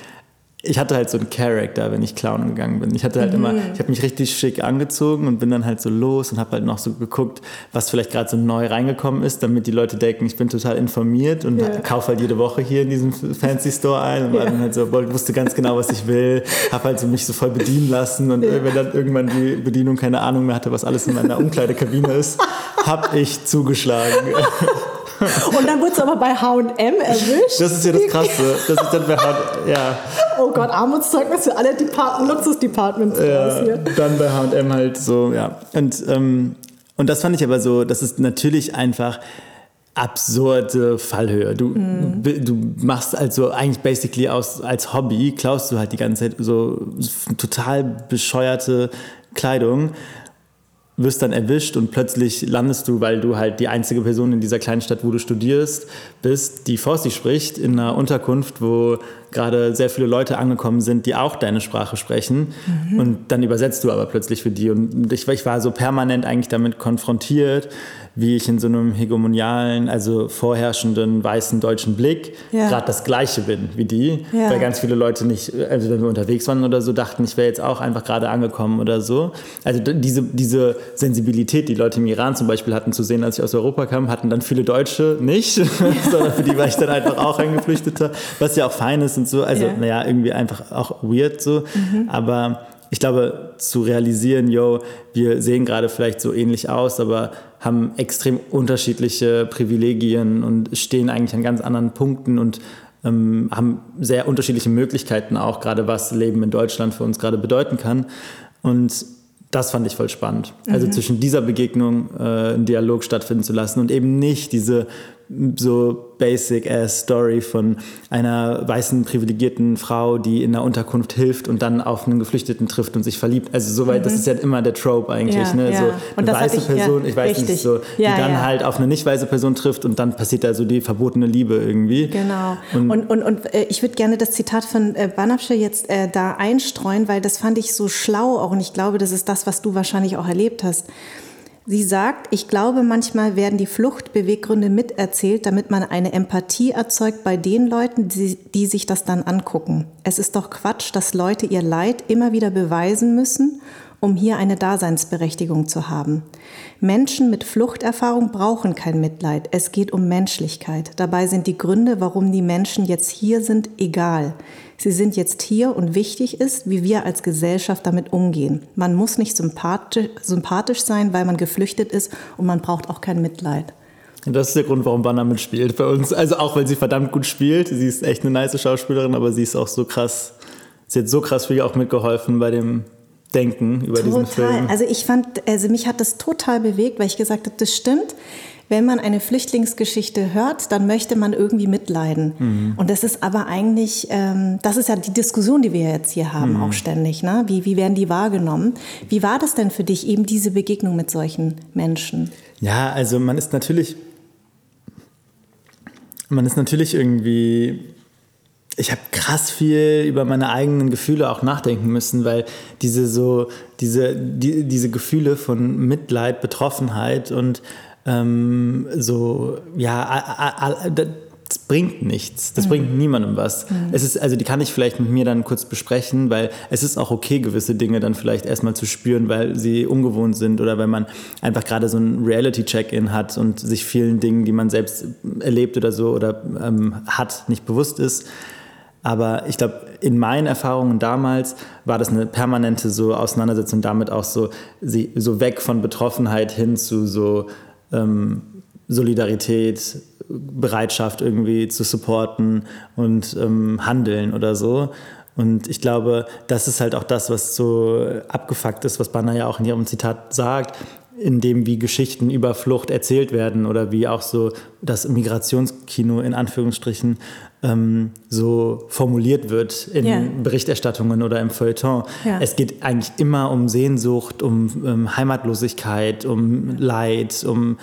Speaker 2: ich hatte halt so einen Charakter, wenn ich Clown gegangen bin. Ich hatte halt mhm. immer, ich habe mich richtig schick angezogen und bin dann halt so los und habe halt noch so geguckt, was vielleicht gerade so neu reingekommen ist, damit die Leute denken, ich bin total informiert und yeah. kaufe halt jede Woche hier in diesem Fancy Store ein und war yeah. dann halt so, wusste ganz genau, was ich will, habe halt so mich so voll bedienen lassen und yeah. wenn dann irgendwann die Bedienung keine Ahnung mehr hatte, was alles in meiner Umkleidekabine ist, habe ich zugeschlagen. [LAUGHS] [LAUGHS]
Speaker 1: Und dann wurde es aber bei H&M erwischt.
Speaker 2: Das ist ja das Krasse. Das ist dann bei H&M, ja.
Speaker 1: Oh Gott, Armutszeugnis für alle Depart Luxus-Departments.
Speaker 2: Ja, dann bei H&M halt so, ja. Und, ähm, und das fand ich aber so, das ist natürlich einfach absurde Fallhöhe. Du, mm. du machst also eigentlich basically aus, als Hobby, klaust du halt die ganze Zeit so total bescheuerte Kleidung wirst dann erwischt und plötzlich landest du, weil du halt die einzige Person in dieser kleinen Stadt, wo du studierst, bist, die Farsi spricht, in einer Unterkunft, wo gerade sehr viele Leute angekommen sind, die auch deine Sprache sprechen. Mhm. Und dann übersetzt du aber plötzlich für die. Und ich, ich war so permanent eigentlich damit konfrontiert, wie ich in so einem hegemonialen, also vorherrschenden weißen deutschen Blick ja. gerade das Gleiche bin wie die. Ja. Weil ganz viele Leute nicht, also wenn wir unterwegs waren oder so, dachten, ich wäre jetzt auch einfach gerade angekommen oder so. Also diese, diese Sensibilität, die Leute im Iran zum Beispiel hatten zu sehen, als ich aus Europa kam, hatten dann viele Deutsche nicht, [LAUGHS] [LAUGHS] sondern für die war ich dann einfach auch ein Geflüchteter, was ja auch fein ist und so. Also ja. naja, irgendwie einfach auch weird so. Mhm. Aber ich glaube, zu realisieren, yo, wir sehen gerade vielleicht so ähnlich aus, aber haben extrem unterschiedliche Privilegien und stehen eigentlich an ganz anderen Punkten und ähm, haben sehr unterschiedliche Möglichkeiten auch, gerade was Leben in Deutschland für uns gerade bedeuten kann. Und das fand ich voll spannend. Also mhm. zwischen dieser Begegnung äh, einen Dialog stattfinden zu lassen und eben nicht diese so basic-ass Story von einer weißen, privilegierten Frau, die in der Unterkunft hilft und dann auf einen Geflüchteten trifft und sich verliebt. Also soweit, mhm. das ist ja immer der Trope eigentlich.
Speaker 1: Ja,
Speaker 2: ne?
Speaker 1: Ja.
Speaker 2: So
Speaker 1: eine
Speaker 2: weiße
Speaker 1: ich,
Speaker 2: Person,
Speaker 1: ja,
Speaker 2: ich weiß
Speaker 1: richtig.
Speaker 2: nicht, so, die dann halt auf eine nicht weiße Person trifft und dann passiert da so die verbotene Liebe irgendwie.
Speaker 1: Genau. Und, und, und, und äh, ich würde gerne das Zitat von äh, Banafsche jetzt äh, da einstreuen, weil das fand ich so schlau auch und ich glaube, das ist das, was du wahrscheinlich auch erlebt hast. Sie sagt, ich glaube, manchmal werden die Fluchtbeweggründe miterzählt, damit man eine Empathie erzeugt bei den Leuten, die, die, sich das dann angucken. Es ist doch Quatsch, dass Leute ihr Leid immer wieder beweisen müssen, um hier eine Daseinsberechtigung zu haben. Menschen mit Fluchterfahrung brauchen kein Mitleid. Es geht um Menschlichkeit. Dabei sind die Gründe, warum die Menschen jetzt hier sind, egal. Sie sind jetzt hier und wichtig ist, wie wir als Gesellschaft damit umgehen. Man muss nicht sympathisch, sein, weil man geflüchtet ist und man braucht auch kein Mitleid.
Speaker 2: Das ist der Grund, warum Banner mitspielt bei uns. Also auch, weil sie verdammt gut spielt. Sie ist echt eine nice Schauspielerin, aber sie ist auch so krass. Sie hat so krass viel auch mitgeholfen bei dem Denken über total. diesen Film.
Speaker 1: Also ich fand, also mich hat das total bewegt, weil ich gesagt habe, das stimmt wenn man eine Flüchtlingsgeschichte hört, dann möchte man irgendwie mitleiden. Mhm. Und das ist aber eigentlich, ähm, das ist ja die Diskussion, die wir jetzt hier haben, mhm. auch ständig. Ne? Wie, wie werden die wahrgenommen? Wie war das denn für dich, eben diese Begegnung mit solchen Menschen?
Speaker 2: Ja, also man ist natürlich, man ist natürlich irgendwie ich habe krass viel über meine eigenen Gefühle auch nachdenken müssen, weil diese so diese die, diese Gefühle von Mitleid, Betroffenheit und ähm, so, ja, das bringt nichts. Das mhm. bringt niemandem was. Mhm. Es ist, also die kann ich vielleicht mit mir dann kurz besprechen, weil es ist auch okay, gewisse Dinge dann vielleicht erstmal zu spüren, weil sie ungewohnt sind oder weil man einfach gerade so ein Reality-Check-In hat und sich vielen Dingen, die man selbst erlebt oder so oder ähm, hat, nicht bewusst ist. Aber ich glaube, in meinen Erfahrungen damals war das eine permanente so Auseinandersetzung damit auch so, so weg von Betroffenheit hin zu so ähm, Solidarität, Bereitschaft irgendwie zu supporten und ähm, handeln oder so. Und ich glaube, das ist halt auch das, was so abgefuckt ist, was Banner ja auch in ihrem Zitat sagt, in dem wie Geschichten über Flucht erzählt werden oder wie auch so das Migrationskino in Anführungsstrichen ähm, so formuliert wird in yeah. Berichterstattungen oder im Feuilleton. Ja. Es geht eigentlich immer um Sehnsucht, um, um ähm, Heimatlosigkeit, um Leid, um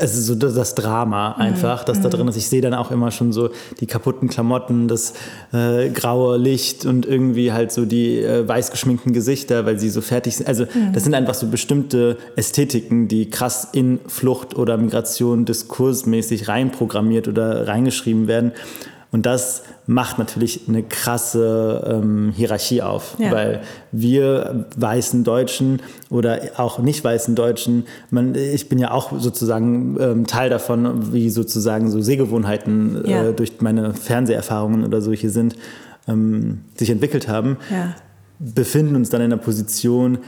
Speaker 2: also so das Drama mhm. einfach, das mhm. da drin ist. Ich sehe dann auch immer schon so die kaputten Klamotten, das äh, graue Licht und irgendwie halt so die äh, weiß geschminkten Gesichter, weil sie so fertig sind. Also mhm. das sind einfach so bestimmte Ästhetiken, die krass in Flucht oder Migration diskursmäßig reinprogrammiert oder reingeschrieben werden. Und das macht natürlich eine krasse ähm, Hierarchie auf, ja. weil wir weißen Deutschen oder auch nicht weißen Deutschen, man, ich bin ja auch sozusagen ähm, Teil davon, wie sozusagen so Sehgewohnheiten äh, ja. äh, durch meine Fernseherfahrungen oder solche sind, ähm, sich entwickelt haben, ja. befinden uns dann in der Position,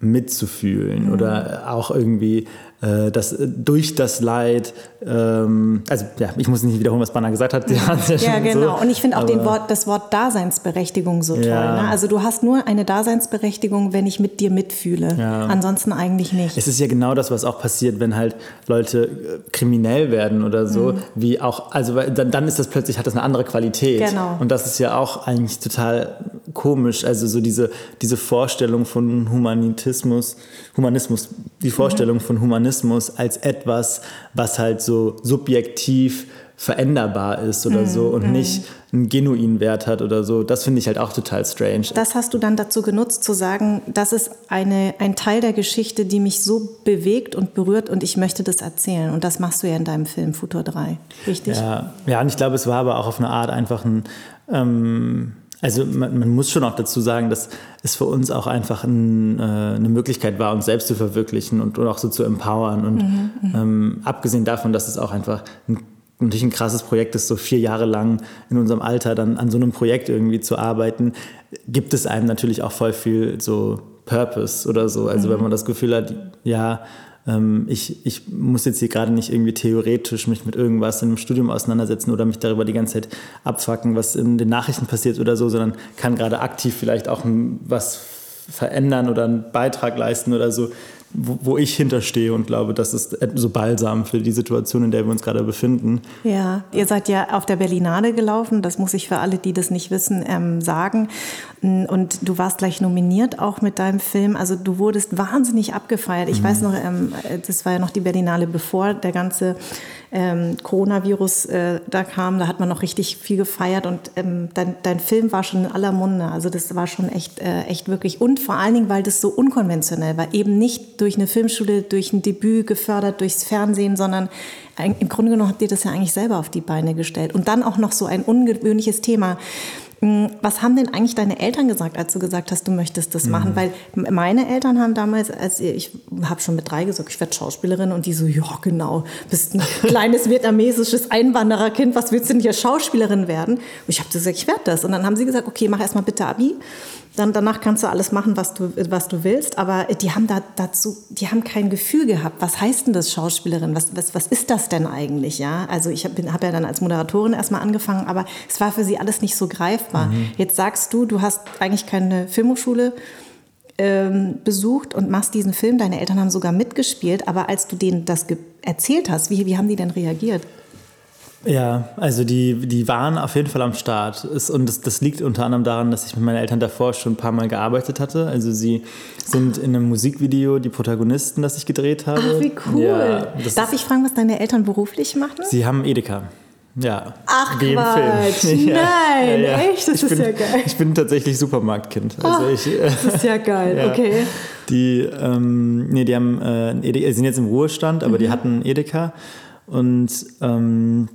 Speaker 2: mitzufühlen mhm. oder auch irgendwie äh, das, durch das Leid, ähm, also ja, ich muss nicht wiederholen, was Banner gesagt hat. [LAUGHS]
Speaker 1: Ja, ja genau. So. Und ich finde auch den Wort, das Wort Daseinsberechtigung so toll. Ja. Ne? Also du hast nur eine Daseinsberechtigung, wenn ich mit dir mitfühle. Ja. Ansonsten eigentlich nicht.
Speaker 2: Es ist ja genau das, was auch passiert, wenn halt Leute äh, kriminell werden oder so, mhm. wie auch, also dann, dann ist das plötzlich, hat das eine andere Qualität. Genau. Und das ist ja auch eigentlich total komisch. Also so diese, diese Vorstellung von Humanitismus, Humanismus, die Vorstellung mhm. von Humanismus als etwas, was halt so subjektiv veränderbar ist oder mm, so und mm. nicht einen genuinen Wert hat oder so. Das finde ich halt auch total strange.
Speaker 1: Das hast du dann dazu genutzt, zu sagen, das ist eine, ein Teil der Geschichte, die mich so bewegt und berührt und ich möchte das erzählen. Und das machst du ja in deinem Film Futur 3, richtig?
Speaker 2: Ja, ja und ich glaube, es war aber auch auf eine Art einfach ein... Ähm, also man, man, muss schon auch dazu sagen, dass es für uns auch einfach ein, äh, eine Möglichkeit war, uns selbst zu verwirklichen und, und auch so zu empowern. Und mhm, mhm. ähm, abgesehen davon, dass es auch einfach ein, natürlich ein krasses Projekt ist, so vier Jahre lang in unserem Alter dann an so einem Projekt irgendwie zu arbeiten, gibt es einem natürlich auch voll viel so Purpose oder so. Also mhm. wenn man das Gefühl hat, ja, ähm, ich, ich muss jetzt hier gerade nicht irgendwie theoretisch mich mit irgendwas einem Studium auseinandersetzen oder mich darüber die ganze Zeit abfacken, was in den Nachrichten passiert oder so, sondern kann gerade aktiv vielleicht auch was verändern oder einen Beitrag leisten oder so wo, wo ich hinterstehe und glaube, das ist so balsam für die Situation, in der wir uns gerade befinden.
Speaker 1: Ja, ihr seid ja auf der Berlinale gelaufen, das muss ich für alle, die das nicht wissen, ähm, sagen. Und du warst gleich nominiert auch mit deinem Film. Also du wurdest wahnsinnig abgefeiert. Ich mhm. weiß noch, ähm, das war ja noch die Berlinale, bevor der ganze ähm, Coronavirus äh, da kam. Da hat man noch richtig viel gefeiert und ähm, dein, dein Film war schon in aller Munde. Also das war schon echt, äh, echt wirklich. Und vor allen Dingen, weil das so unkonventionell war. Eben nicht durch eine Filmschule, durch ein Debüt gefördert, durchs Fernsehen, sondern im Grunde genommen habt ihr das ja eigentlich selber auf die Beine gestellt. Und dann auch noch so ein ungewöhnliches Thema. Hm, was haben denn eigentlich deine Eltern gesagt, als du gesagt hast, du möchtest das machen? Mhm. Weil meine Eltern haben damals, als ich habe schon mit drei gesagt, ich werde Schauspielerin und die so, ja genau, bist ein [LAUGHS] kleines vietnamesisches Einwandererkind, was willst du denn hier Schauspielerin werden? Und ich habe gesagt, ich werde das. Und dann haben sie gesagt, okay, mach erstmal bitte Abi dann danach kannst du alles machen, was du, was du willst. Aber die haben da dazu, die haben kein Gefühl gehabt. Was heißt denn das Schauspielerin? Was, was, was ist das denn eigentlich? Ja, also ich habe hab ja dann als Moderatorin erstmal angefangen, aber es war für sie alles nicht so greifbar. Mhm. Jetzt sagst du, du hast eigentlich keine Filmhochschule ähm, besucht und machst diesen Film. Deine Eltern haben sogar mitgespielt, aber als du denen das erzählt hast, wie, wie haben die denn reagiert?
Speaker 2: Ja, also die, die waren auf jeden Fall am Start. und das, das liegt unter anderem daran, dass ich mit meinen Eltern davor schon ein paar Mal gearbeitet hatte. Also sie sind in einem Musikvideo die Protagonisten, das ich gedreht habe.
Speaker 1: Ach, wie cool. Ja, Darf ich fragen, was deine Eltern beruflich machen?
Speaker 2: Sie haben Edeka. Ja.
Speaker 1: Ach Quatsch, Film. [LAUGHS] ja. Nein, ja, ja. echt, das ich ist
Speaker 2: bin,
Speaker 1: ja geil.
Speaker 2: Ich bin tatsächlich Supermarktkind.
Speaker 1: Also Ach, ich, das ist ja geil, [LAUGHS] okay.
Speaker 2: Die, ähm, nee, die haben, äh, Edeka, sind jetzt im Ruhestand, aber mhm. die hatten Edeka und ähm,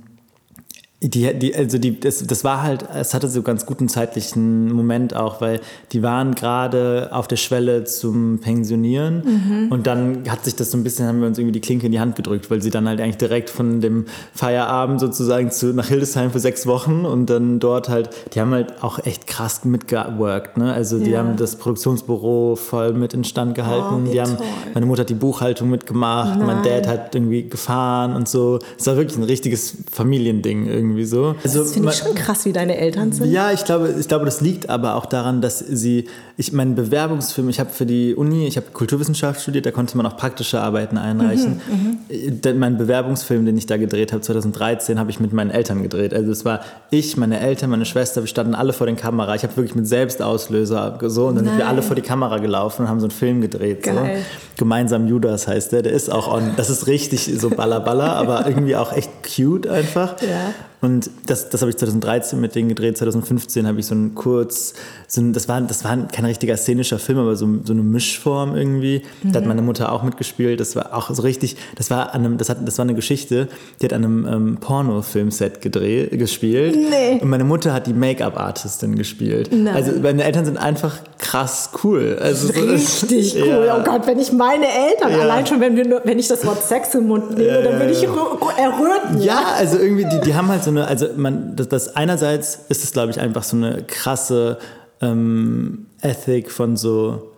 Speaker 2: die, die, also die, das, das war halt, es hatte so ganz guten zeitlichen Moment auch, weil die waren gerade auf der Schwelle zum Pensionieren mhm. und dann hat sich das so ein bisschen, haben wir uns irgendwie die Klinke in die Hand gedrückt, weil sie dann halt eigentlich direkt von dem Feierabend sozusagen zu, nach Hildesheim für sechs Wochen und dann dort halt, die haben halt auch echt krass mitgeworkt, ne? Also die ja. haben das Produktionsbüro voll mit instand gehalten, oh, die haben, meine Mutter hat die Buchhaltung mitgemacht, Nein. mein Dad hat irgendwie gefahren und so. Es war wirklich ein richtiges Familiending irgendwie irgendwie so.
Speaker 1: Also, das finde ich schon krass, wie deine Eltern sind.
Speaker 2: Ja, ich glaube, ich glaube, das liegt aber auch daran, dass sie, ich meinen Bewerbungsfilm, ich habe für die Uni, ich habe Kulturwissenschaft studiert, da konnte man auch praktische Arbeiten einreichen. Mhm, mhm. mein Bewerbungsfilm, den ich da gedreht habe, 2013, habe ich mit meinen Eltern gedreht. Also es war ich, meine Eltern, meine Schwester, wir standen alle vor den Kamera. Ich habe wirklich mit Selbstauslöser so und dann Nein. sind wir alle vor die Kamera gelaufen und haben so einen Film gedreht. Geil. So. Gemeinsam Judas heißt der, der ist auch on. Das ist richtig so ballerballer, aber irgendwie auch echt cute einfach. Ja. Und das, das habe ich 2013 mit denen gedreht. 2015 habe ich so einen Kurz, so ein, das, war, das war kein richtiger szenischer Film, aber so, so eine Mischform irgendwie. Mhm. Da hat mhm. meine Mutter auch mitgespielt. Das war auch so richtig, das war, an einem, das hat, das war eine Geschichte, die hat an einem ähm, Porno-Filmset gespielt. Nee. Und meine Mutter hat die Make-up-Artistin gespielt. Nein. Also meine Eltern sind einfach krass cool. Also
Speaker 1: richtig so, cool. Ja. Oh Gott, wenn ich meine Eltern, ja. allein schon, wenn, wir, wenn ich das Wort Sex im Mund nehme, ja, dann würde ich erröten.
Speaker 2: Ja, also irgendwie, die, die haben halt so eine, also man, das, das einerseits ist es, glaube ich, einfach so eine krasse ähm, Ethik von so,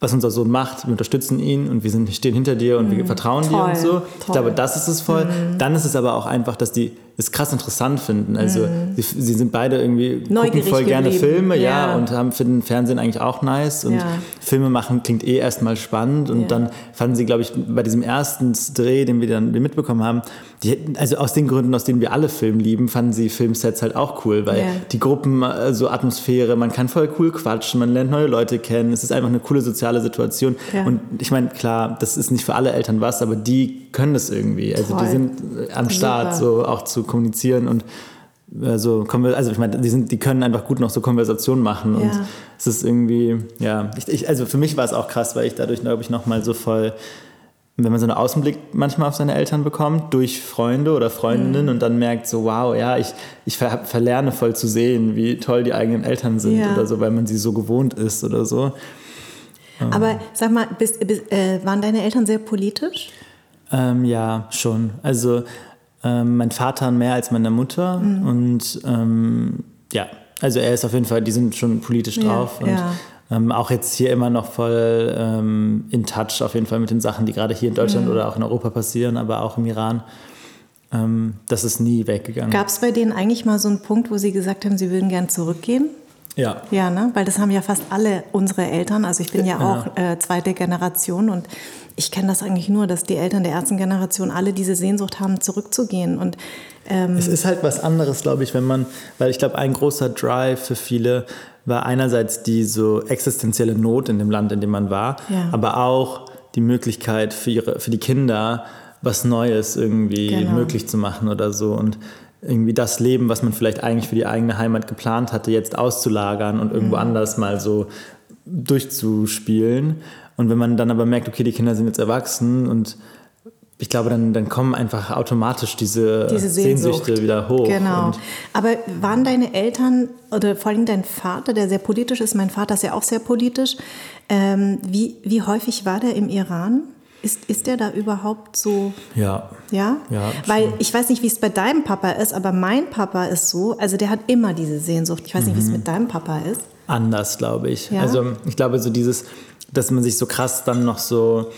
Speaker 2: was unser Sohn macht, wir unterstützen ihn und wir sind, stehen hinter dir und mm, wir vertrauen toll, dir und so. Toll. Ich glaube, das ist es voll. Mm. Dann ist es aber auch einfach, dass die es krass interessant finden. Also mm. sie, sie, sind beide irgendwie gucken voll gerne Filme, ja. ja, und haben, finden Fernsehen eigentlich auch nice und ja. Filme machen klingt eh erstmal spannend und ja. dann fanden sie, glaube ich, bei diesem ersten Dreh, den wir dann mitbekommen haben, die, also aus den Gründen, aus denen wir alle Film lieben, fanden sie Filmsets halt auch cool, weil die Gruppen, so also Atmosphäre, man kann voll cool quatschen, man lernt neue Leute kennen, es ist einfach eine coole soziale Situation und ich meine, klar, das ist nicht für alle Eltern was, aber die können das irgendwie. Also Toll. die sind am Start, Super. so auch zu kommunizieren und also, also ich meine, die, sind, die können einfach gut noch so Konversationen machen und ja. es ist irgendwie, ja, ich, ich, also für mich war es auch krass, weil ich dadurch, glaube ich, nochmal so voll, wenn man so einen Außenblick manchmal auf seine Eltern bekommt, durch Freunde oder Freundinnen mhm. und dann merkt so, wow, ja, ich, ich ver verlerne voll zu sehen, wie toll die eigenen Eltern sind ja. oder so, weil man sie so gewohnt ist oder so.
Speaker 1: Aber sag mal, bist, bist, äh, waren deine Eltern sehr politisch?
Speaker 2: Ähm, ja, schon. Also ähm, mein Vater mehr als meine Mutter. Mhm. Und ähm, ja, also er ist auf jeden Fall, die sind schon politisch drauf. Ja, und ja. Ähm, auch jetzt hier immer noch voll ähm, in touch auf jeden Fall mit den Sachen, die gerade hier in Deutschland mhm. oder auch in Europa passieren, aber auch im Iran. Ähm, das ist nie weggegangen.
Speaker 1: Gab es bei denen eigentlich mal so einen Punkt, wo sie gesagt haben, sie würden gern zurückgehen?
Speaker 2: Ja.
Speaker 1: Ja, ne? weil das haben ja fast alle unsere Eltern. Also ich bin ja, ja auch äh, zweite Generation und ich kenne das eigentlich nur, dass die Eltern der ersten Generation alle diese Sehnsucht haben, zurückzugehen. Und,
Speaker 2: ähm es ist halt was anderes, glaube ich, wenn man, weil ich glaube, ein großer Drive für viele war einerseits die so existenzielle Not in dem Land, in dem man war, ja. aber auch die Möglichkeit für, ihre, für die Kinder, was Neues irgendwie genau. möglich zu machen oder so. Und irgendwie das Leben, was man vielleicht eigentlich für die eigene Heimat geplant hatte, jetzt auszulagern und irgendwo mhm. anders mal so durchzuspielen. Und wenn man dann aber merkt, okay, die Kinder sind jetzt erwachsen und ich glaube, dann, dann kommen einfach automatisch diese, diese Sehnsüchte wieder hoch.
Speaker 1: Genau. Aber waren deine Eltern oder vor allem dein Vater, der sehr politisch ist, mein Vater ist ja auch sehr politisch, ähm, wie, wie häufig war der im Iran? Ist, ist der da überhaupt so?
Speaker 2: Ja.
Speaker 1: Ja?
Speaker 2: Ja.
Speaker 1: Weil schon. ich weiß nicht, wie es bei deinem Papa ist, aber mein Papa ist so, also der hat immer diese Sehnsucht. Ich weiß nicht, wie es mhm. mit deinem Papa ist.
Speaker 2: Anders, glaube ich. Ja? Also ich glaube, so dieses dass man sich so krass dann noch so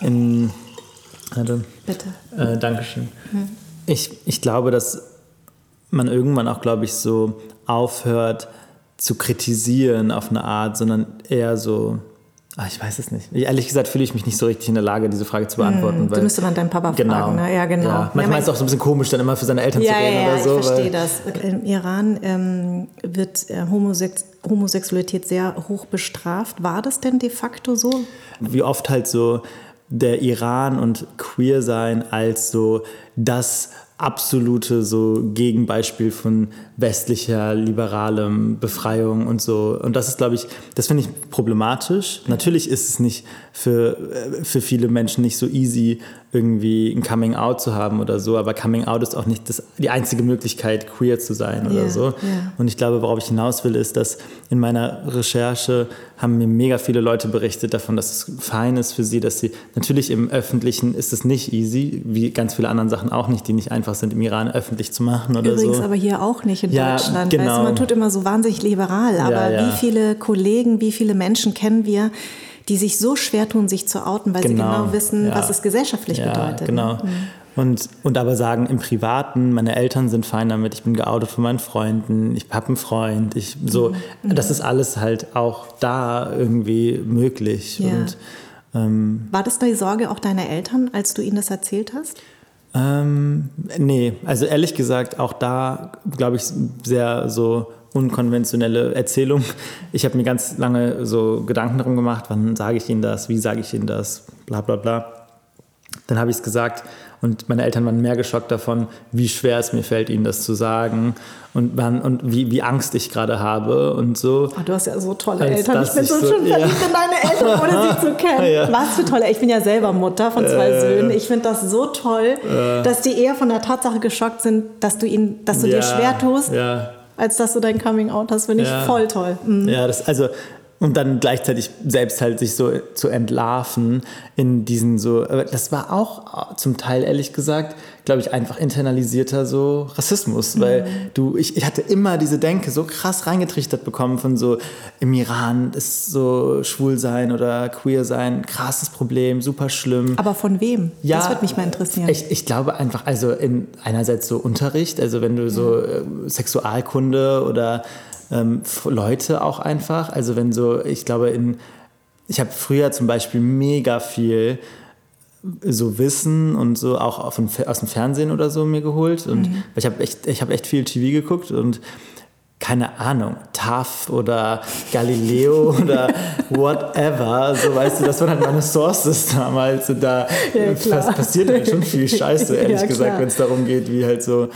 Speaker 2: in. Warte.
Speaker 1: Bitte.
Speaker 2: Äh, Dankeschön. Hm. Ich, ich glaube, dass man irgendwann auch, glaube ich, so aufhört zu kritisieren auf eine Art, sondern eher so Ach, ich weiß es nicht. Ehrlich gesagt fühle ich mich nicht so richtig in der Lage, diese Frage zu beantworten.
Speaker 1: Mm, du müsste man deinen Papa genau, fragen. Ne? Ja, genau. Ja.
Speaker 2: Manchmal ja, ist es auch so ein bisschen komisch, dann immer für seine Eltern ja, zu reden ja, oder so.
Speaker 1: ich verstehe das. Im Iran ähm, wird äh, Homosex Homosexualität sehr hoch bestraft. War das denn de facto so?
Speaker 2: Wie oft halt so der Iran und Queer sein als so das absolute so Gegenbeispiel von westlicher liberalem Befreiung und so. Und das ist, glaube ich, das finde ich problematisch. Natürlich ist es nicht für, äh, für viele Menschen nicht so easy, irgendwie ein Coming Out zu haben oder so, aber Coming Out ist auch nicht das, die einzige Möglichkeit, queer zu sein oder yeah, so. Yeah. Und ich glaube, worauf ich hinaus will, ist, dass in meiner Recherche haben mir mega viele Leute berichtet davon, dass es fein ist für sie, dass sie, natürlich im Öffentlichen ist es nicht easy, wie ganz viele andere Sachen auch nicht, die nicht einfach sind, im Iran öffentlich zu machen oder
Speaker 1: Übrigens
Speaker 2: so.
Speaker 1: aber hier auch nicht in ja, Deutschland. Genau. Weißt du, man tut immer so wahnsinnig liberal, aber ja, wie viele Kollegen, wie viele Menschen kennen wir, die sich so schwer tun, sich zu outen, weil genau. sie genau wissen, ja. was es gesellschaftlich ja, bedeutet.
Speaker 2: Genau. Mhm. Und, und aber sagen, im Privaten, meine Eltern sind fein damit, ich bin geoutet von meinen Freunden, ich habe einen Freund, ich so, mhm. das ist alles halt auch da irgendwie möglich. Ja. Und,
Speaker 1: ähm, War das die Sorge auch deiner Eltern, als du ihnen das erzählt hast?
Speaker 2: Ähm, nee, also ehrlich gesagt, auch da glaube ich sehr so unkonventionelle Erzählung. Ich habe mir ganz lange so Gedanken darum gemacht, wann sage ich Ihnen das, wie sage ich Ihnen das, bla bla bla. Dann habe ich es gesagt und meine Eltern waren mehr geschockt davon, wie schwer es mir fällt, ihnen das zu sagen und, wann, und wie, wie Angst ich gerade habe und so.
Speaker 1: Oh, du hast ja so tolle Eltern. Ich bin so, so schön verliebt ja. in deine Eltern, [LAUGHS] ohne sie zu kennen. Ja. Was für tolle. Ich bin ja selber Mutter von zwei äh, Söhnen. Ich finde das so toll, äh, dass die eher von der Tatsache geschockt sind, dass du, ihnen, dass du ja, dir schwer tust. Als dass du dein Coming Out hast, finde ich voll toll.
Speaker 2: Mhm. Ja, das, also und dann gleichzeitig selbst halt sich so zu entlarven in diesen so, das war auch zum Teil ehrlich gesagt, glaube ich, einfach internalisierter so Rassismus, weil mhm. du, ich, ich hatte immer diese Denke so krass reingetrichtert bekommen von so, im Iran ist so schwul sein oder queer sein, krasses Problem, super schlimm.
Speaker 1: Aber von wem?
Speaker 2: Ja,
Speaker 1: das würde mich mal interessieren.
Speaker 2: Ich, ich glaube einfach, also in einerseits so Unterricht, also wenn du so äh, Sexualkunde oder ähm, Leute auch einfach. Also wenn so, ich glaube, in, ich habe früher zum Beispiel mega viel so Wissen und so auch von, aus dem Fernsehen oder so mir geholt und mhm. ich habe echt, ich echt viel TV geguckt und keine Ahnung, TAF oder Galileo [LAUGHS] oder whatever. So weißt du, das waren halt meine Sources damals. Und da ja, passiert halt schon viel Scheiße, [LAUGHS] ehrlich ja, gesagt, wenn es darum geht, wie halt so.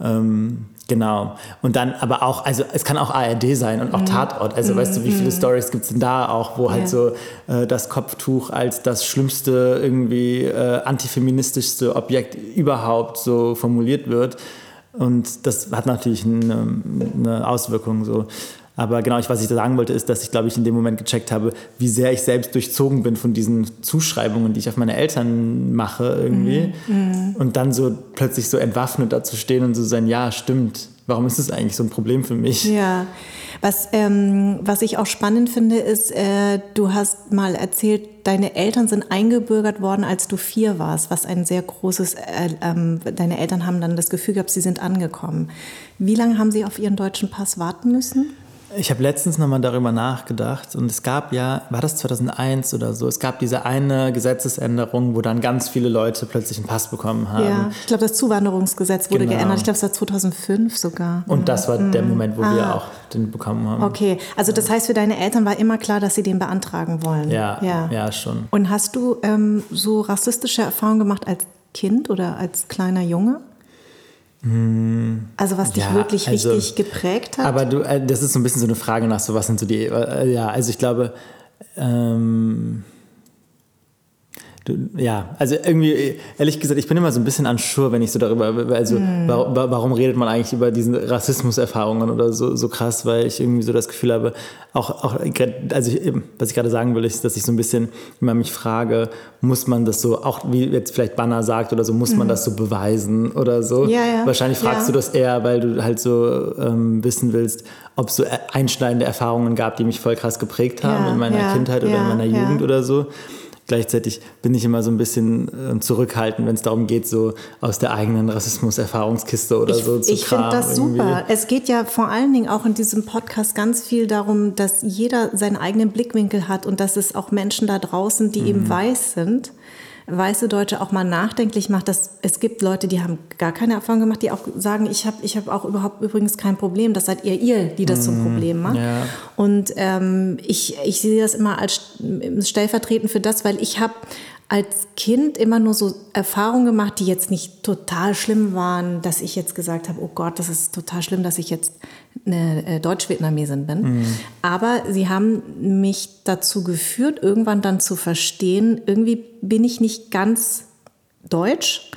Speaker 2: Ähm, Genau. Und dann aber auch, also es kann auch ARD sein und auch mhm. Tatort. Also mhm. weißt du, wie viele mhm. Stories gibt es denn da auch, wo halt ja. halt so äh, das Kopftuch als das schlimmste, irgendwie äh, antifeministischste Objekt überhaupt so formuliert wird. Und das hat natürlich eine, eine Auswirkung so. Aber genau, was ich da sagen wollte, ist, dass ich, glaube ich, in dem Moment gecheckt habe, wie sehr ich selbst durchzogen bin von diesen Zuschreibungen, die ich auf meine Eltern mache irgendwie. Mhm. Und dann so plötzlich so entwaffnet dazu stehen und so sein, ja, stimmt. Warum ist das eigentlich so ein Problem für mich?
Speaker 1: Ja, was, ähm, was ich auch spannend finde, ist, äh, du hast mal erzählt, deine Eltern sind eingebürgert worden, als du vier warst, was ein sehr großes, äh, ähm, deine Eltern haben dann das Gefühl gehabt, sie sind angekommen. Wie lange haben sie auf ihren deutschen Pass warten müssen?
Speaker 2: Ich habe letztens nochmal darüber nachgedacht und es gab ja, war das 2001 oder so, es gab diese eine Gesetzesänderung, wo dann ganz viele Leute plötzlich einen Pass bekommen haben. Ja,
Speaker 1: ich glaube, das Zuwanderungsgesetz wurde genau. geändert. Ich glaube, es war 2005 sogar.
Speaker 2: Und das war mhm. der Moment, wo ah. wir auch den bekommen haben.
Speaker 1: Okay, also das heißt, für deine Eltern war immer klar, dass sie den beantragen wollen.
Speaker 2: Ja, ja, ja schon.
Speaker 1: Und hast du ähm, so rassistische Erfahrungen gemacht als Kind oder als kleiner Junge? Also was dich ja, wirklich also, richtig geprägt hat?
Speaker 2: Aber du, äh, das ist so ein bisschen so eine Frage nach so, was sind so die, äh, ja, also ich glaube, ähm, ja, also irgendwie, ehrlich gesagt, ich bin immer so ein bisschen unsure, wenn ich so darüber, also mm. warum, warum, redet man eigentlich über diese Rassismuserfahrungen oder so, so krass, weil ich irgendwie so das Gefühl habe, auch, auch also ich, was ich gerade sagen will, ist, dass ich so ein bisschen immer mich frage, muss man das so, auch wie jetzt vielleicht Banner sagt oder so, muss mm. man mhm. das so beweisen oder so?
Speaker 1: Ja, ja.
Speaker 2: Wahrscheinlich fragst ja. du das eher, weil du halt so ähm, wissen willst, ob es so einschneidende Erfahrungen gab, die mich voll krass geprägt haben in meiner Kindheit oder in meiner Jugend oder so. Gleichzeitig bin ich immer so ein bisschen äh, zurückhaltend, wenn es darum geht, so aus der eigenen Rassismus-Erfahrungskiste oder
Speaker 1: ich,
Speaker 2: so zu
Speaker 1: Ich finde das irgendwie. super. Es geht ja vor allen Dingen auch in diesem Podcast ganz viel darum, dass jeder seinen eigenen Blickwinkel hat und dass es auch Menschen da draußen, die mhm. eben weiß sind, weiße Deutsche auch mal nachdenklich macht, dass es gibt Leute, die haben gar keine Erfahrung gemacht, die auch sagen, ich habe ich hab auch überhaupt übrigens kein Problem, das seid ihr ihr, die das zum Problem macht. Ja. Und ähm, ich, ich sehe das immer als stellvertretend für das, weil ich habe als Kind immer nur so Erfahrungen gemacht, die jetzt nicht total schlimm waren, dass ich jetzt gesagt habe, oh Gott, das ist total schlimm, dass ich jetzt eine äh, Deutsch-Vietnamesin bin. Mhm. Aber sie haben mich dazu geführt, irgendwann dann zu verstehen, irgendwie bin ich nicht ganz deutsch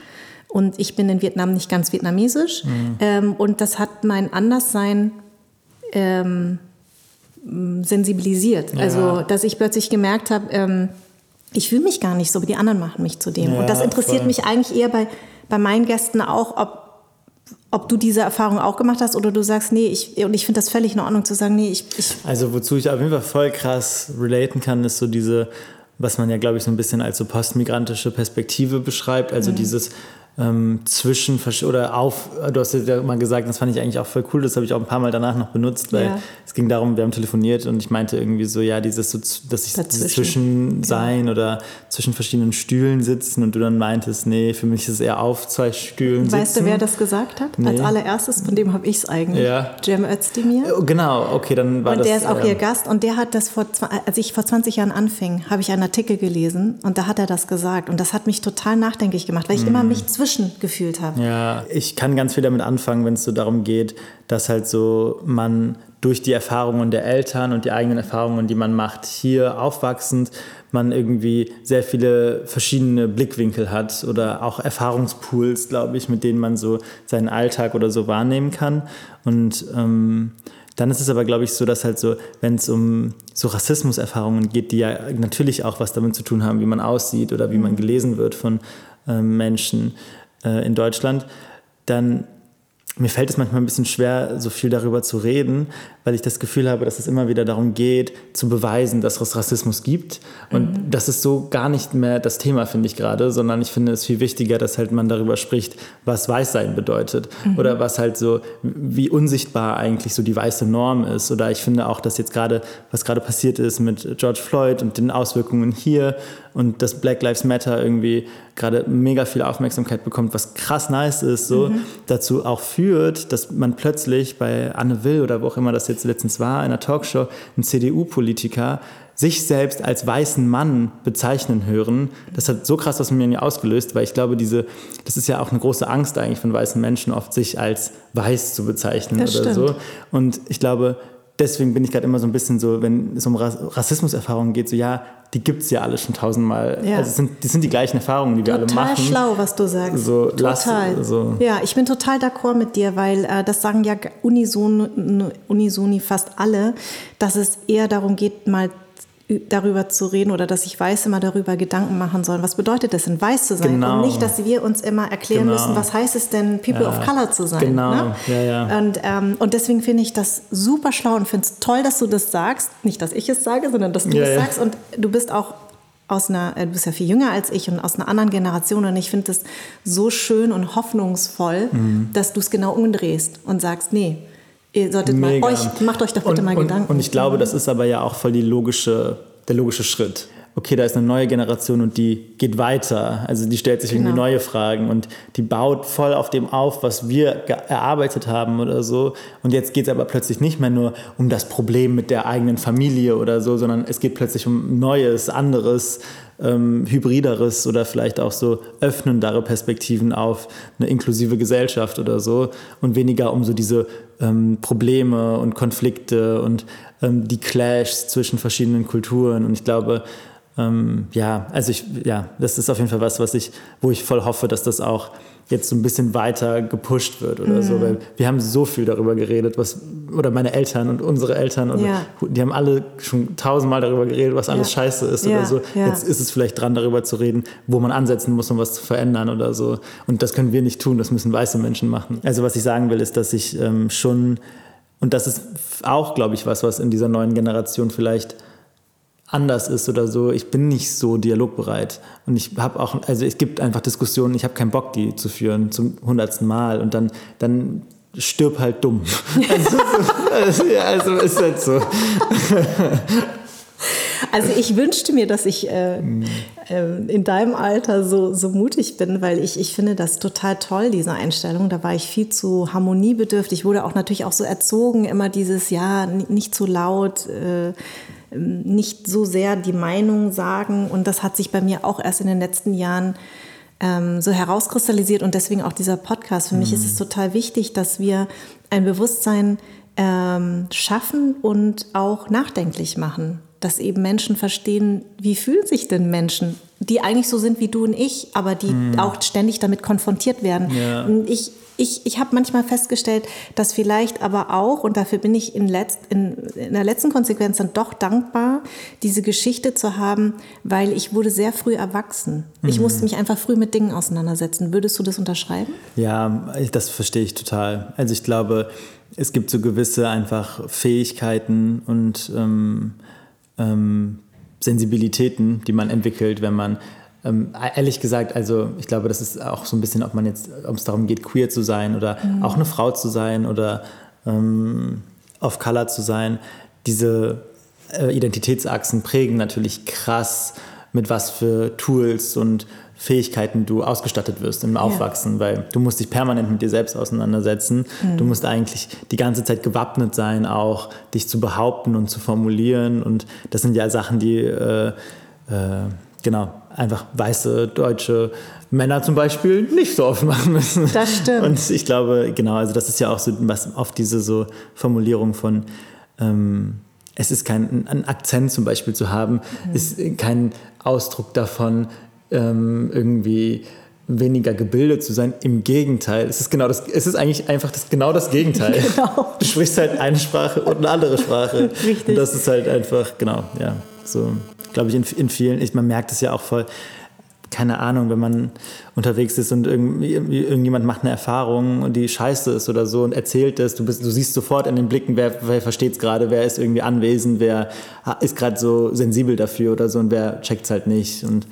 Speaker 1: und ich bin in Vietnam nicht ganz vietnamesisch. Mhm. Ähm, und das hat mein Anderssein ähm, sensibilisiert. Ja. Also, dass ich plötzlich gemerkt habe, ähm, ich fühle mich gar nicht so, aber die anderen machen mich zu dem. Ja, und das interessiert voll. mich eigentlich eher bei, bei meinen Gästen auch, ob, ob du diese Erfahrung auch gemacht hast oder du sagst, nee, ich, und ich finde das völlig in Ordnung zu sagen, nee, ich, ich.
Speaker 2: Also, wozu ich auf jeden Fall voll krass relaten kann, ist so diese, was man ja, glaube ich, so ein bisschen als so postmigrantische Perspektive beschreibt. Also mhm. dieses, ähm, zwischen oder auf, du hast ja mal gesagt, das fand ich eigentlich auch voll cool, das habe ich auch ein paar Mal danach noch benutzt, weil ja. es ging darum, wir haben telefoniert und ich meinte irgendwie so, ja, dieses so, dass ich dieses Zwischensein ja. oder zwischen verschiedenen Stühlen sitzen und du dann meintest, nee, für mich ist es eher auf zwei Stühlen
Speaker 1: weißt
Speaker 2: sitzen.
Speaker 1: du, wer das gesagt hat? Nee. Als allererstes, von dem habe ich es eigentlich. Ja. Cem Özdemir.
Speaker 2: Oh, genau, okay, dann war
Speaker 1: und
Speaker 2: das...
Speaker 1: Und der ist auch äh, ihr Gast und der hat das vor, als ich vor 20 Jahren anfing, habe ich einen Artikel gelesen und da hat er das gesagt und das hat mich total nachdenklich gemacht, weil ich mm. immer mich zwischengefühlt habe.
Speaker 2: Ja, ich kann ganz viel damit anfangen, wenn es so darum geht, dass halt so man durch die Erfahrungen der Eltern und die eigenen Erfahrungen, die man macht, hier aufwachsend, man irgendwie sehr viele verschiedene Blickwinkel hat oder auch Erfahrungspools, glaube ich, mit denen man so seinen Alltag oder so wahrnehmen kann. Und ähm, dann ist es aber, glaube ich, so, dass halt so, wenn es um so Rassismuserfahrungen geht, die ja natürlich auch was damit zu tun haben, wie man aussieht oder wie man gelesen wird von äh, Menschen äh, in Deutschland, dann mir fällt es manchmal ein bisschen schwer, so viel darüber zu reden, weil ich das Gefühl habe, dass es immer wieder darum geht, zu beweisen, dass es Rassismus gibt. Und mhm. das ist so gar nicht mehr das Thema, finde ich gerade, sondern ich finde es viel wichtiger, dass halt man darüber spricht, was Weißsein bedeutet mhm. oder was halt so, wie unsichtbar eigentlich so die weiße Norm ist. Oder ich finde auch, dass jetzt gerade, was gerade passiert ist mit George Floyd und den Auswirkungen hier und dass Black Lives Matter irgendwie gerade mega viel Aufmerksamkeit bekommt, was krass nice ist, so mhm. dazu auch führt, dass man plötzlich bei Anne Will oder wo auch immer das jetzt letztens war, in einer Talkshow, ein CDU-Politiker sich selbst als weißen Mann bezeichnen hören, das hat so krass was in mir ausgelöst, weil ich glaube, diese, das ist ja auch eine große Angst eigentlich von weißen Menschen, oft sich als weiß zu bezeichnen das oder stimmt. so. Und ich glaube, deswegen bin ich gerade immer so ein bisschen so, wenn es um Rassismuserfahrungen geht, so ja, die gibt es ja alle schon tausendmal. Ja. Also sind, die sind die gleichen Erfahrungen, die wir alle machen.
Speaker 1: Total schlau, was du sagst. So, total. Lass, so. Ja, ich bin total d'accord mit dir, weil äh, das sagen ja unisono, unisoni fast alle, dass es eher darum geht, mal darüber zu reden oder dass sich Weiße mal darüber Gedanken machen sollen. Was bedeutet es denn, weiß zu sein? Genau. Und nicht, dass wir uns immer erklären genau. müssen, was heißt es denn, People ja. of Color zu sein.
Speaker 2: Genau, ne? ja, ja.
Speaker 1: Und, ähm, und deswegen finde ich das super schlau und finde es toll, dass du das sagst. Nicht, dass ich es sage, sondern dass du es sagst. Und du bist auch aus einer, äh, du bist ja viel jünger als ich und aus einer anderen Generation und ich finde es so schön und hoffnungsvoll, mhm. dass du es genau umdrehst und sagst, nee, Ihr solltet Mega. mal euch, macht euch doch bitte
Speaker 2: und,
Speaker 1: mal
Speaker 2: und,
Speaker 1: Gedanken.
Speaker 2: Und ich glaube, das ist aber ja auch voll die logische, der logische Schritt. Okay, da ist eine neue Generation und die geht weiter. Also die stellt sich genau. irgendwie neue Fragen und die baut voll auf dem auf, was wir erarbeitet haben oder so. Und jetzt geht es aber plötzlich nicht mehr nur um das Problem mit der eigenen Familie oder so, sondern es geht plötzlich um Neues, anderes, ähm, hybrideres oder vielleicht auch so öffnendere Perspektiven auf eine inklusive Gesellschaft oder so und weniger um so diese ähm, Probleme und Konflikte und ähm, die Clashs zwischen verschiedenen Kulturen. Und ich glaube, ähm, ja, also ich, ja, das ist auf jeden Fall was, was ich, wo ich voll hoffe, dass das auch jetzt so ein bisschen weiter gepusht wird oder mhm. so, weil wir haben so viel darüber geredet, was, oder meine Eltern und unsere Eltern, und ja. die haben alle schon tausendmal darüber geredet, was alles ja. scheiße ist ja. oder so. Jetzt ist es vielleicht dran, darüber zu reden, wo man ansetzen muss, um was zu verändern oder so. Und das können wir nicht tun, das müssen weiße Menschen machen. Also was ich sagen will, ist, dass ich ähm, schon, und das ist auch, glaube ich, was, was in dieser neuen Generation vielleicht anders ist oder so. Ich bin nicht so dialogbereit. Und ich habe auch, also es gibt einfach Diskussionen, ich habe keinen Bock, die zu führen zum hundertsten Mal. Und dann, dann stirb halt dumm. [LAUGHS] Also, also, also ist halt so.
Speaker 1: Also ich wünschte mir, dass ich äh, äh, in deinem Alter so, so mutig bin, weil ich, ich finde das total toll, diese Einstellung. Da war ich viel zu harmoniebedürftig. Wurde auch natürlich auch so erzogen, immer dieses, ja, nicht zu laut, äh, nicht so sehr die Meinung sagen. Und das hat sich bei mir auch erst in den letzten Jahren ähm, so herauskristallisiert und deswegen auch dieser Podcast. Für mhm. mich ist es total wichtig, dass wir ein Bewusstsein ähm, schaffen und auch nachdenklich machen. Dass eben Menschen verstehen, wie fühlen sich denn Menschen, die eigentlich so sind wie du und ich, aber die mhm. auch ständig damit konfrontiert werden. Ja. Ich ich, ich habe manchmal festgestellt, dass vielleicht aber auch, und dafür bin ich in, letzt, in, in, der letzten Konsequenz dann doch dankbar, diese Geschichte zu haben, weil ich wurde sehr früh erwachsen. Mhm. Ich musste mich einfach früh mit Dingen auseinandersetzen. Würdest du das unterschreiben?
Speaker 2: Ja, das verstehe ich total. Also ich glaube, es gibt so gewisse einfach Fähigkeiten und ähm, ähm, Sensibilitäten, die man entwickelt, wenn man ähm, ehrlich gesagt, also ich glaube, das ist auch so ein bisschen, ob man jetzt, ob es darum geht, queer zu sein oder mhm. auch eine Frau zu sein oder ähm, off color zu sein. Diese äh, Identitätsachsen prägen natürlich krass, mit was für Tools und Fähigkeiten du ausgestattet wirst im Aufwachsen, ja. weil du musst dich permanent mit dir selbst auseinandersetzen. Mhm. Du musst eigentlich die ganze Zeit gewappnet sein, auch dich zu behaupten und zu formulieren. Und das sind ja Sachen, die äh, äh, genau einfach weiße deutsche Männer zum Beispiel nicht so oft machen müssen.
Speaker 1: Das stimmt.
Speaker 2: Und ich glaube, genau, also das ist ja auch so was oft diese so Formulierung von ähm, es ist kein ein Akzent zum Beispiel zu haben, mhm. ist kein Ausdruck davon, ähm, irgendwie weniger gebildet zu sein. Im Gegenteil, es ist genau das, es ist eigentlich einfach das, genau das Gegenteil. [LAUGHS] Genau. Du sprichst halt eine Sprache und eine andere Sprache. [LAUGHS] Richtig. Und das ist halt einfach, genau, ja, so glaube ich, in, in vielen, ich, man merkt es ja auch voll, keine Ahnung, wenn man unterwegs ist und irgendwie, irgendjemand macht eine Erfahrung und die scheiße ist oder so und erzählt es, du, du siehst sofort in den Blicken, wer, wer versteht es gerade, wer ist irgendwie anwesend, wer ist gerade so sensibel dafür oder so und wer checkt es halt nicht. Und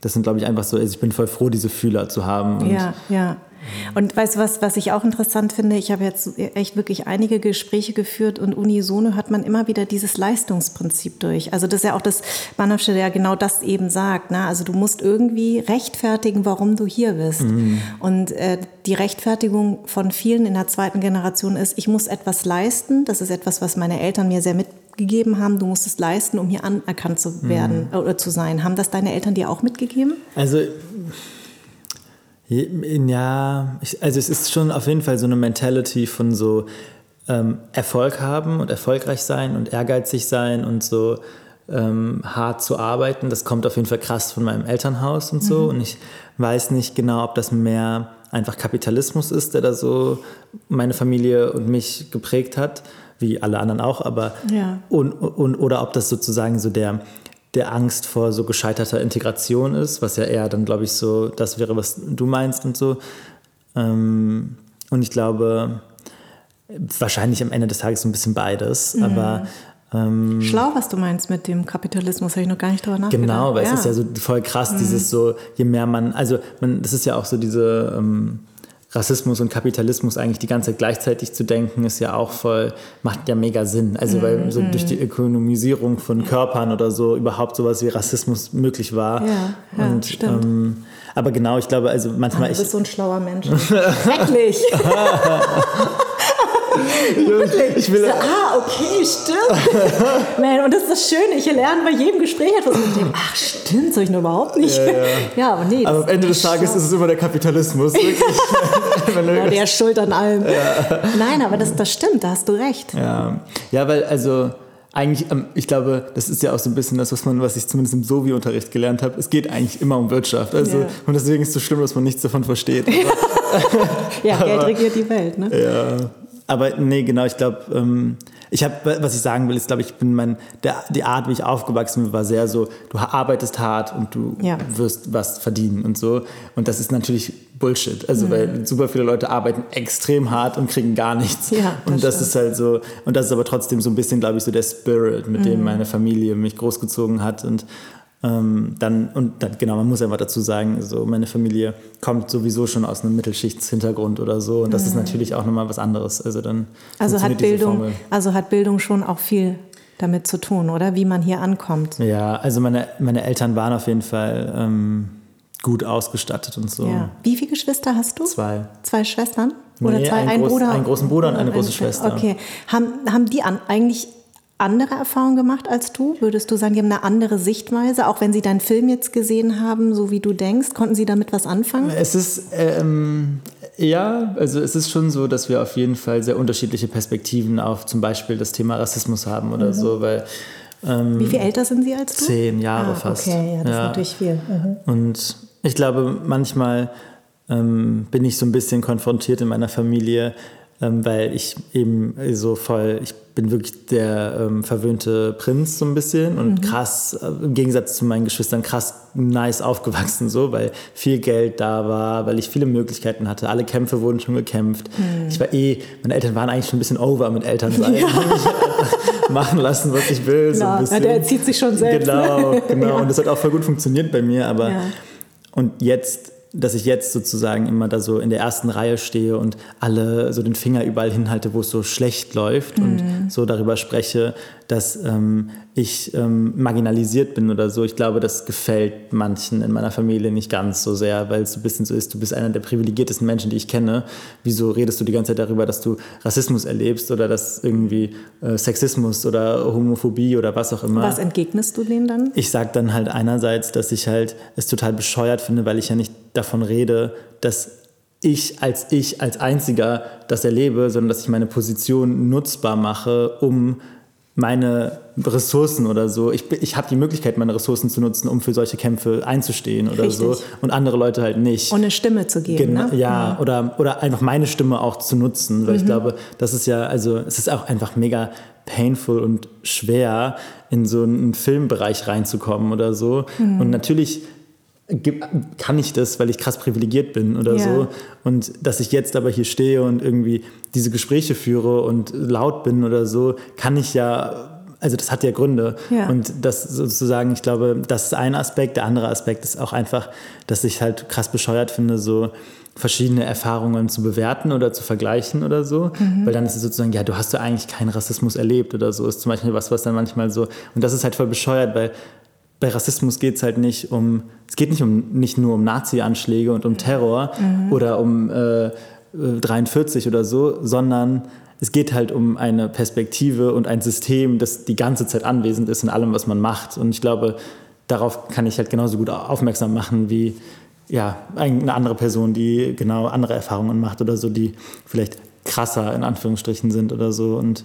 Speaker 2: das sind, glaube ich, einfach so, also ich bin voll froh, diese Fühler zu haben.
Speaker 1: ja, ja. Und weißt du was, was ich auch interessant finde? Ich habe jetzt echt wirklich einige Gespräche geführt und unisono hat man immer wieder dieses Leistungsprinzip durch. Also das ist ja auch das Banowsche, der genau das eben sagt. Ne? Also du musst irgendwie rechtfertigen, warum du hier bist. Mhm. Und äh, die Rechtfertigung von vielen in der zweiten Generation ist, ich muss etwas leisten. Das ist etwas, was meine Eltern mir sehr mitgegeben haben. Du musst es leisten, um hier anerkannt zu werden mhm. oder zu sein. Haben das deine Eltern dir auch mitgegeben?
Speaker 2: Also ja, ich, also es ist schon auf jeden Fall so eine Mentality von so ähm, Erfolg haben und erfolgreich sein und ehrgeizig sein und so ähm, hart zu arbeiten. Das kommt auf jeden Fall krass von meinem Elternhaus und so. Mhm. Und ich weiß nicht genau, ob das mehr einfach Kapitalismus ist, der da so meine Familie und mich geprägt hat, wie alle anderen auch, aber ja. und, und, oder ob das sozusagen so der der Angst vor so gescheiterter Integration ist, was ja eher dann, glaube ich, so das wäre, was du meinst und so. Ähm, und ich glaube, wahrscheinlich am Ende des Tages so ein bisschen beides, mhm. aber
Speaker 1: ähm, Schlau, was du meinst mit dem Kapitalismus, habe ich noch gar nicht drüber nachgedacht.
Speaker 2: Genau, weil ja. es ist ja so voll krass, mhm. dieses so, je mehr man, also man, das ist ja auch so diese ähm, Rassismus und Kapitalismus eigentlich die ganze Zeit gleichzeitig zu denken, ist ja auch voll, macht ja mega Sinn. Also, weil so mhm. durch die Ökonomisierung von Körpern oder so überhaupt sowas wie Rassismus möglich war. Ja, ja und, stimmt. Ähm, aber genau, ich glaube, also manchmal.
Speaker 1: du bist so ein schlauer Mensch. Schrecklich! [LAUGHS] [LAUGHS] ich will, so, ah, okay, stimmt. [LAUGHS] Man, und das ist das Schöne, ich lerne bei jedem Gespräch etwas mit dem, ach stimmt, soll ich nur überhaupt nicht. Ja, ja. [LAUGHS]
Speaker 2: ja aber nee. Aber am Ende des Tages schlau. ist es immer der Kapitalismus. [LAUGHS]
Speaker 1: ja, der ist schuld an allem. Ja. Nein, aber das, das stimmt, da hast du recht.
Speaker 2: Ja, ja weil also eigentlich, ähm, ich glaube, das ist ja auch so ein bisschen das, was man, was ich zumindest im Sovi-Unterricht gelernt habe. Es geht eigentlich immer um Wirtschaft. Also, yeah. Und deswegen ist es so schlimm, dass man nichts davon versteht.
Speaker 1: ja, Geld regiert die Welt, ne?
Speaker 2: Ja aber nee, genau, ich glaube, ähm, ich habe, was ich sagen will, ist, glaube ich, bin mein, der, die Art, wie ich aufgewachsen bin, war sehr so, du arbeitest hart und du ja. wirst was verdienen und so. Und das ist natürlich Bullshit. Also, mhm. weil super viele Leute arbeiten extrem hart und kriegen gar nichts. Ja, das und das stimmt. ist halt so, und das ist aber trotzdem so ein bisschen, glaube ich, so der Spirit, mit mhm. dem meine Familie mich großgezogen hat und ähm, dann, und dann, genau, man muss einfach dazu sagen, so meine Familie kommt sowieso schon aus einem Mittelschichtshintergrund oder so. Und das mhm. ist natürlich auch nochmal was anderes. Also dann
Speaker 1: also hat Bildung, also hat Bildung schon auch viel damit zu tun, oder? Wie man hier ankommt.
Speaker 2: Ja, also meine, meine Eltern waren auf jeden Fall ähm, gut ausgestattet und so. Ja.
Speaker 1: Wie viele Geschwister hast du?
Speaker 2: Zwei.
Speaker 1: Zwei Schwestern? Oder
Speaker 2: nee,
Speaker 1: zwei?
Speaker 2: Ein, ein Bruder? Einen großen Bruder und eine große Schwester.
Speaker 1: Okay. Haben, haben die an, eigentlich andere Erfahrungen gemacht als du? Würdest du sagen, die haben eine andere Sichtweise, auch wenn sie deinen Film jetzt gesehen haben, so wie du denkst? Konnten sie damit was anfangen?
Speaker 2: Es ist, ähm, ja, also es ist schon so, dass wir auf jeden Fall sehr unterschiedliche Perspektiven auf zum Beispiel das Thema Rassismus haben oder mhm. so, weil
Speaker 1: ähm, Wie viel älter sind Sie als du?
Speaker 2: Zehn Jahre ah, fast.
Speaker 1: Okay, ja, das ja. ist natürlich viel. Mhm.
Speaker 2: Und ich glaube, manchmal ähm, bin ich so ein bisschen konfrontiert in meiner Familie ähm, weil ich eben so voll, ich bin wirklich der ähm, verwöhnte Prinz so ein bisschen und mhm. krass, äh, im Gegensatz zu meinen Geschwistern, krass nice aufgewachsen so, weil viel Geld da war, weil ich viele Möglichkeiten hatte. Alle Kämpfe wurden schon gekämpft. Mhm. Ich war eh, meine Eltern waren eigentlich schon ein bisschen over mit Elternsein. [LAUGHS] Ja. Ich [LAUGHS] machen lassen, was ich will. So
Speaker 1: ein bisschen. Ja, der erzieht sich schon selbst.
Speaker 2: Genau, genau. [LAUGHS] Ja. Und das hat auch voll gut funktioniert bei mir, aber ja. und jetzt dass ich jetzt sozusagen immer da so in der ersten Reihe stehe und alle so den Finger überall hinhalte, wo es so schlecht läuft mhm. und so darüber spreche, dass ähm, ich ähm, marginalisiert bin oder so. Ich glaube, das gefällt manchen in meiner Familie nicht ganz so sehr, weil es so ein bisschen so ist, du bist einer der privilegiertesten Menschen, die ich kenne. Wieso redest du die ganze Zeit darüber, dass du Rassismus erlebst oder dass irgendwie äh, Sexismus oder Homophobie oder was auch immer?
Speaker 1: Was entgegnest du denen dann?
Speaker 2: Ich sage dann halt einerseits, dass ich halt es total bescheuert finde, weil ich ja nicht davon rede, dass ich als ich als einziger das erlebe, sondern dass ich meine Position nutzbar mache, um meine Ressourcen oder so. Ich, ich habe die Möglichkeit, meine Ressourcen zu nutzen, um für solche Kämpfe einzustehen oder Richtig. so. Und andere Leute halt nicht.
Speaker 1: Und eine Stimme zu geben. Gen
Speaker 2: ne? Ja, mhm. oder, oder einfach meine Stimme auch zu nutzen. Weil mhm. ich glaube, das ist ja, also es ist auch einfach mega painful und schwer, in so einen Filmbereich reinzukommen oder so. Mhm. Und natürlich kann ich das, weil ich krass privilegiert bin oder ja. so. Und dass ich jetzt aber hier stehe und irgendwie diese Gespräche führe und laut bin oder so, kann ich ja, also das hat ja Gründe. Ja. Und das sozusagen, ich glaube, das ist ein Aspekt. Der andere Aspekt ist auch einfach, dass ich halt krass bescheuert finde, so verschiedene Erfahrungen zu bewerten oder zu vergleichen oder so, mhm. weil dann ist es sozusagen, ja, du hast ja eigentlich keinen Rassismus erlebt oder so, ist zum Beispiel was, was dann manchmal so, und das ist halt voll bescheuert, weil bei Rassismus geht es halt nicht um, es geht nicht um nicht nur um Nazi-Anschläge und um Terror mhm. oder um äh, 43 oder so, sondern es geht halt um eine Perspektive und ein System, das die ganze Zeit anwesend ist in allem, was man macht. Und ich glaube, darauf kann ich halt genauso gut aufmerksam machen wie ja, eine andere Person, die genau andere Erfahrungen macht oder so, die vielleicht krasser in Anführungsstrichen sind oder so. Und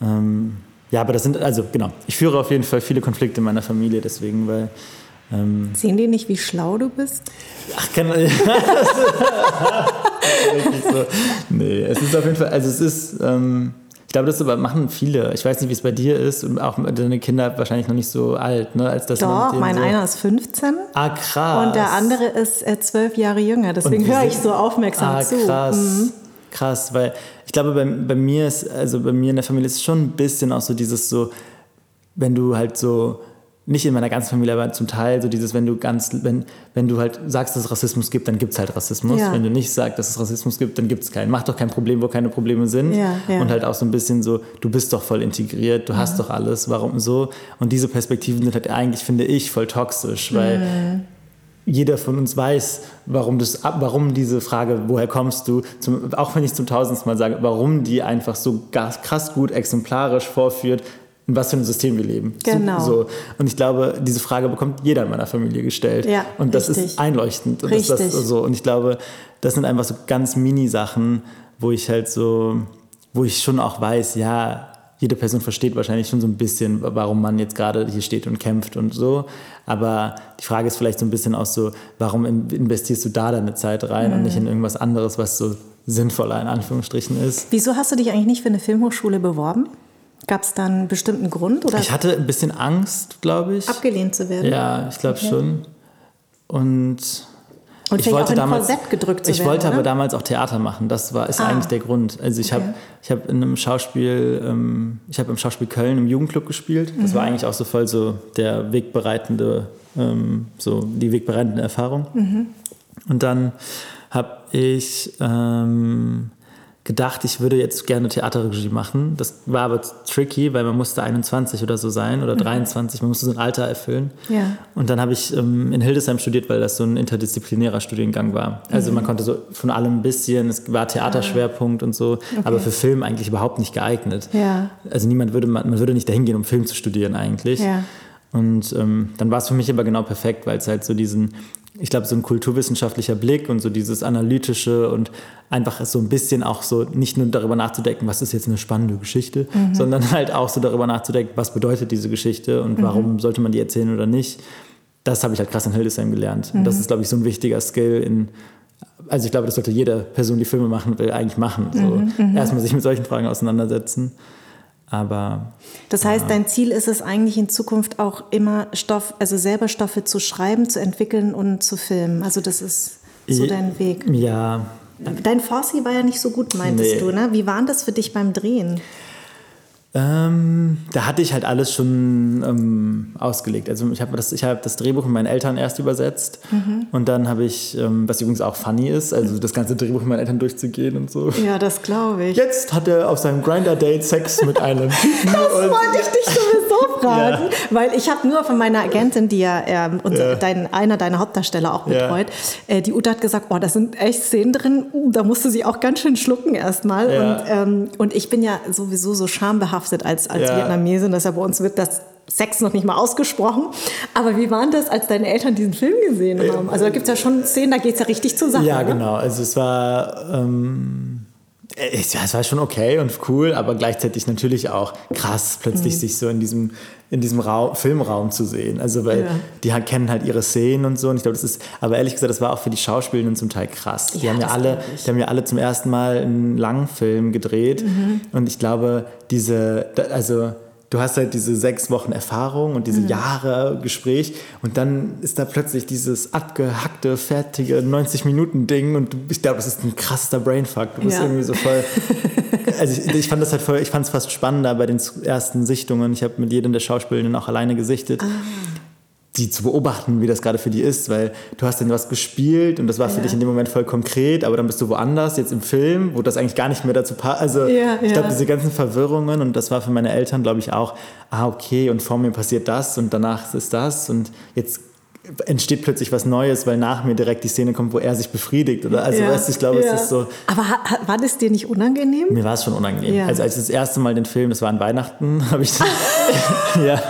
Speaker 2: ähm, ja, aber das sind, also genau, ich führe auf jeden Fall viele Konflikte in meiner Familie deswegen, weil.
Speaker 1: Ähm, Sehen die nicht, wie schlau du bist?
Speaker 2: Ach, kann. [LAUGHS] [LAUGHS] so. Nee, es ist auf jeden Fall, also es ist. Ähm, ich glaube, das aber machen viele. Ich weiß nicht, wie es bei dir ist und auch deine Kinder wahrscheinlich noch nicht so alt, ne? Als das
Speaker 1: Doch, mein so einer ist 15.
Speaker 2: Ah, krass.
Speaker 1: Und der andere ist äh, zwölf Jahre jünger. Deswegen höre ich so aufmerksam
Speaker 2: ah,
Speaker 1: zu.
Speaker 2: Krass. Mhm. Krass, weil ich glaube, bei, bei mir ist, also bei mir in der Familie ist es schon ein bisschen auch so dieses so, wenn du halt so nicht in meiner ganzen Familie, aber zum Teil so dieses, wenn du ganz, wenn, wenn du halt sagst, dass es Rassismus gibt, dann gibt es halt Rassismus. Ja. Wenn du nicht sagst, dass es Rassismus gibt, dann gibt es keinen. Mach doch kein Problem, wo keine Probleme sind. Ja, ja. Und halt auch so ein bisschen so, du bist doch voll integriert, du hast doch alles, warum so? Und diese Perspektiven sind halt eigentlich, finde ich, voll toxisch, weil mhm. jeder von uns weiß, warum, das, warum diese Frage, woher kommst du, zum, auch wenn ich zum tausendsten Mal sage, warum die einfach so krass gut exemplarisch vorführt, in was für ein System wir leben.
Speaker 1: Genau.
Speaker 2: So. Und ich glaube, diese Frage bekommt jeder in meiner Familie gestellt. Ja, und das richtig. ist einleuchtend. Und, richtig. Das, so. und ich glaube, das sind einfach so ganz Mini-Sachen, wo ich halt so, wo ich schon auch weiß, ja, jede Person versteht wahrscheinlich schon so ein bisschen, warum man jetzt gerade hier steht und kämpft und so. Aber die Frage ist vielleicht so ein bisschen auch so, warum investierst du da deine Zeit rein mhm. und nicht in irgendwas anderes, was so sinnvoller in Anführungsstrichen ist.
Speaker 1: Wieso hast du dich eigentlich nicht für eine Filmhochschule beworben? Gab es da einen bestimmten Grund? Oder?
Speaker 2: Ich hatte ein bisschen Angst, glaube ich.
Speaker 1: Abgelehnt zu werden?
Speaker 2: Ja, ich glaube okay. schon. Und,
Speaker 1: und ich wollte damals, gedrückt zu
Speaker 2: Ich
Speaker 1: werden,
Speaker 2: wollte
Speaker 1: oder?
Speaker 2: aber damals auch Theater machen. Das war, ist ah. eigentlich der Grund. Also ich okay. habe ich hab in einem Schauspiel, ähm, ich habe im Schauspiel Köln im Jugendclub gespielt. Das mhm. war eigentlich auch so voll so der wegbereitende, ähm, so die wegbereitende Erfahrung. Mhm. Und dann habe ich ähm, gedacht, ich würde jetzt gerne Theaterregie machen. Das war aber tricky, weil man musste 21 oder so sein oder 23, man musste so ein Alter erfüllen.
Speaker 1: Ja.
Speaker 2: Und dann habe ich ähm, in Hildesheim studiert, weil das so ein interdisziplinärer Studiengang war. Also mhm. man konnte so von allem ein bisschen, es war Theaterschwerpunkt und so, okay. aber für Film eigentlich überhaupt nicht geeignet.
Speaker 1: Ja.
Speaker 2: Also niemand würde, man, man würde nicht dahin gehen, um Film zu studieren eigentlich.
Speaker 1: Ja.
Speaker 2: Und ähm, dann war es für mich aber genau perfekt, weil es halt so diesen ich glaube, so ein kulturwissenschaftlicher Blick und so dieses analytische und einfach so ein bisschen auch so nicht nur darüber nachzudenken, was ist jetzt eine spannende Geschichte, mhm. sondern halt auch so darüber nachzudenken, was bedeutet diese Geschichte und mhm. warum sollte man die erzählen oder nicht. Das habe ich halt krass in Hildesheim gelernt. Mhm. Und das ist, glaube ich, so ein wichtiger Skill in, also ich glaube, das sollte jede Person, die Filme machen will, eigentlich machen. So mhm. Mhm. erstmal sich mit solchen Fragen auseinandersetzen. Aber.
Speaker 1: Das heißt, dein Ziel ist es eigentlich in Zukunft auch immer Stoff, also selber Stoffe zu schreiben, zu entwickeln und zu filmen. Also das ist so dein Weg.
Speaker 2: Ja.
Speaker 1: Dein Farsi war ja nicht so gut, meintest nee. du, ne? Wie war das für dich beim Drehen?
Speaker 2: Ähm, da hatte ich halt alles schon ähm, ausgelegt. Also ich habe das, hab das Drehbuch mit meinen Eltern erst übersetzt mhm. und dann habe ich, ähm, was übrigens auch funny ist, also das ganze Drehbuch mit meinen Eltern durchzugehen und so.
Speaker 1: Ja, das glaube ich.
Speaker 2: Jetzt hat er auf seinem Grinder-Date Sex mit einem
Speaker 1: Typen. das wollte ich dich sowieso fragen, ja. weil ich habe nur von meiner Agentin, die ja, ähm, unser, ja. Dein, einer deiner Hauptdarsteller auch betreut, ja. äh, die Uta hat gesagt, oh, da sind echt Szenen drin, uh, da musste sie auch ganz schön schlucken erstmal. Und, ähm, und ich bin ja sowieso so schambehaftet behaftet als, als ja. Vietnamesin. Deshalb bei uns wird das Sex noch nicht mal ausgesprochen. Aber wie war das, als deine Eltern diesen Film gesehen haben? Also da gibt es ja schon Szenen, da geht es ja richtig zur Sache.
Speaker 2: Ja, ne? genau. Also es war... Ähm ja, es war schon okay und cool, aber gleichzeitig natürlich auch krass, plötzlich mhm. sich so in diesem, in diesem Raum, Filmraum zu sehen. Also, weil ja. die kennen halt ihre Szenen und so. Und ich glaube, das ist, aber ehrlich gesagt, das war auch für die Schauspielenden zum Teil krass. Die ja, haben ja alle, die haben ja alle zum ersten Mal einen Langfilm gedreht. Mhm. Und ich glaube, diese, also, du hast halt diese sechs Wochen Erfahrung und diese mhm. Jahre Gespräch und dann ist da plötzlich dieses abgehackte, fertige 90-Minuten-Ding und ich glaube, das ist ein krasser Brainfuck. Du bist ja. irgendwie so voll. [LAUGHS] Also ich, ich, fand das halt voll, ich fand es fast spannender bei den ersten Sichtungen. Ich habe mit jedem der Schauspielerinnen auch alleine gesichtet. Ah die zu beobachten, wie das gerade für die ist, weil du hast dann was gespielt und das war für ja. dich in dem Moment voll konkret, aber dann bist du woanders, jetzt im Film, wo das eigentlich gar nicht mehr dazu passt. Also ja, ich glaube, diese ganzen Verwirrungen und das war für meine Eltern, glaube ich, auch, ah, okay, und vor mir passiert das und danach ist das und jetzt entsteht plötzlich was Neues, weil nach mir direkt die Szene kommt, wo er sich befriedigt. Oder also, weißt du, ich glaube, es ist so.
Speaker 1: Aber war das dir nicht unangenehm?
Speaker 2: Mir war es schon unangenehm. Also als ich das erste Mal den Film, das war an Weihnachten, [LAUGHS] habe ich [LAUGHS] [LAUGHS] ja.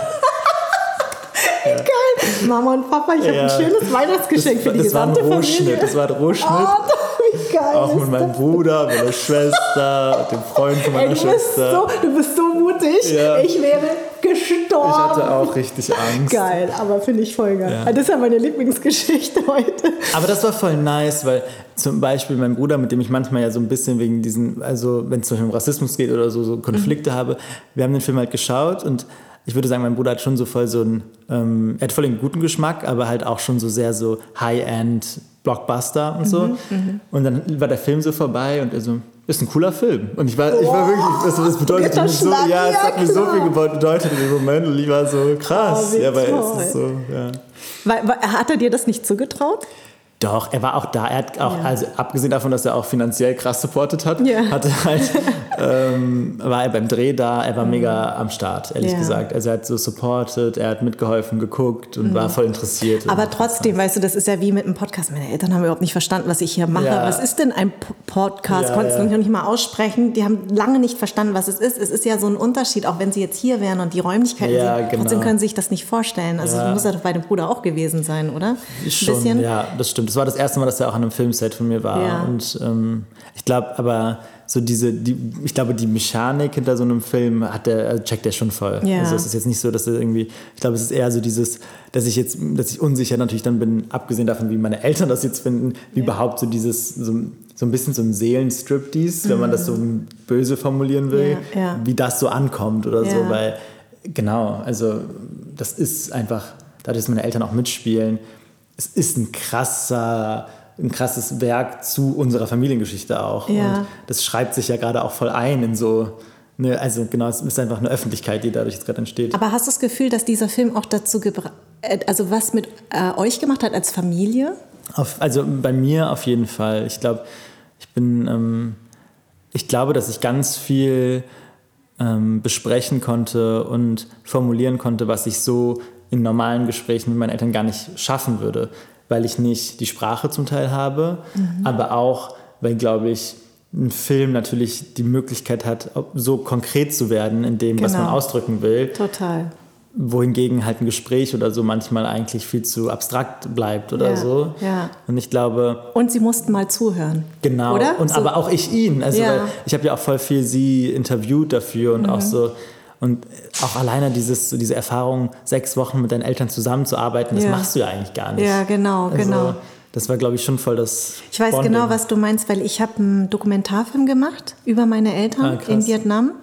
Speaker 1: Mama und Papa, ich ja. habe ein schönes Weihnachtsgeschenk das, für die das gesamte
Speaker 2: war ein Familie. Das war ein Rohschnitt. Oh, wie geil Auch mit meinem Bruder, meiner Schwester, dem Freund von meiner Ey, du Schwester.
Speaker 1: So, du bist so mutig. Ja. Ich wäre gestorben. Ich
Speaker 2: hatte auch richtig Angst.
Speaker 1: Geil, aber finde ich voll geil. Ja. Das ist ja meine Lieblingsgeschichte heute.
Speaker 2: Aber das war voll nice, weil zum Beispiel mein Bruder, mit dem ich manchmal ja so ein bisschen wegen diesen, also wenn es zum Beispiel um Rassismus geht oder so, so Konflikte mhm. habe, wir haben den Film halt geschaut und ich würde sagen, mein Bruder hat schon so voll so einen, ähm, er hat voll den guten Geschmack, aber halt auch schon so sehr so High-End Blockbuster und so. Mhm, mhm, und dann war der Film so vorbei und er so, ist ein cooler Film. Und ich war, ich war wirklich, das, das bedeutet mir so, ja, es hat mir so viel bedeutet in dem Moment und ich war so krass. Oh, ja, weil es ist so, ja.
Speaker 1: Hat er dir das nicht zugetraut?
Speaker 2: Doch, er war auch da. Er hat auch, ja. also abgesehen davon, dass er auch finanziell krass supportet hat, ja. hatte halt, [LAUGHS] ähm, war er beim Dreh da. Er war mhm. mega am Start, ehrlich ja. gesagt. Also er hat so supportet, er hat mitgeholfen, geguckt und mhm. war voll interessiert.
Speaker 1: Aber trotzdem, weißt du, das ist ja wie mit einem Podcast. Meine Eltern haben überhaupt nicht verstanden, was ich hier mache. Was ist denn ein Podcast? Ja, Konnten es noch nicht mal aussprechen. Die haben lange nicht verstanden, was es ist. Es ist ja so ein Unterschied, auch wenn sie jetzt hier wären und die Räumlichkeiten ja, sind. Genau. Trotzdem können sie sich das nicht vorstellen. Also ja. muss ja doch bei dem Bruder auch gewesen sein, oder?
Speaker 2: Ein Schon, bisschen. ja, das stimmt das war das erste Mal, dass er auch an einem Filmset von mir war. Ja. Und ähm, ich glaube, aber so diese, die, ich glaube, die Mechanik hinter so einem Film hat der, also checkt er schon voll. Ja. Also es ist jetzt nicht so, dass er irgendwie, ich glaube, es ist eher so dieses, dass ich jetzt, dass ich unsicher natürlich dann bin, abgesehen davon, wie meine Eltern das jetzt finden, wie ja. überhaupt so dieses, so, so ein bisschen so ein Seelenstriptease, mhm. wenn man das so mhm. böse formulieren will, ja. wie das so ankommt oder so, weil genau, also das ist einfach, dadurch, dass meine Eltern auch mitspielen, es ist ein krasser, ein krasses Werk zu unserer Familiengeschichte auch. Ja. Und das schreibt sich ja gerade auch voll ein in so eine, also genau, es ist einfach eine Öffentlichkeit, die dadurch jetzt gerade entsteht.
Speaker 1: Aber hast du das Gefühl, dass dieser Film auch dazu gebracht, äh, also was mit äh, euch gemacht hat als Familie?
Speaker 2: Auf, also bei mir auf jeden Fall. Ich glaube, ich bin, ähm, ich glaube, dass ich ganz viel ähm, besprechen konnte und formulieren konnte, was ich so in normalen Gesprächen mit meinen Eltern gar nicht schaffen würde, weil ich nicht die Sprache zum Teil habe, mhm. aber auch, weil, glaube ich, ein Film natürlich die Möglichkeit hat, so konkret zu werden in dem, genau. was man genau. ausdrücken will.
Speaker 1: Total.
Speaker 2: Wohingegen halt ein Gespräch oder so manchmal eigentlich viel zu abstrakt bleibt oder ja, so. Ja. Und ich glaube.
Speaker 1: Und sie mussten mal zuhören.
Speaker 2: Genau. Oder? Und so. aber auch ich ihn. Also ja. ich habe ja auch voll viel sie interviewt dafür und mhm. auch so und auch alleine dieses, diese Erfahrung, sechs Wochen mit deinen Eltern zusammenzuarbeiten, das ja. machst du ja eigentlich gar nicht.
Speaker 1: Ja, genau, also, genau.
Speaker 2: Das war, glaube ich, schon voll das.
Speaker 1: Ich weiß Bonding. genau, was du meinst, weil ich habe einen Dokumentarfilm gemacht über meine Eltern ah, in Vietnam.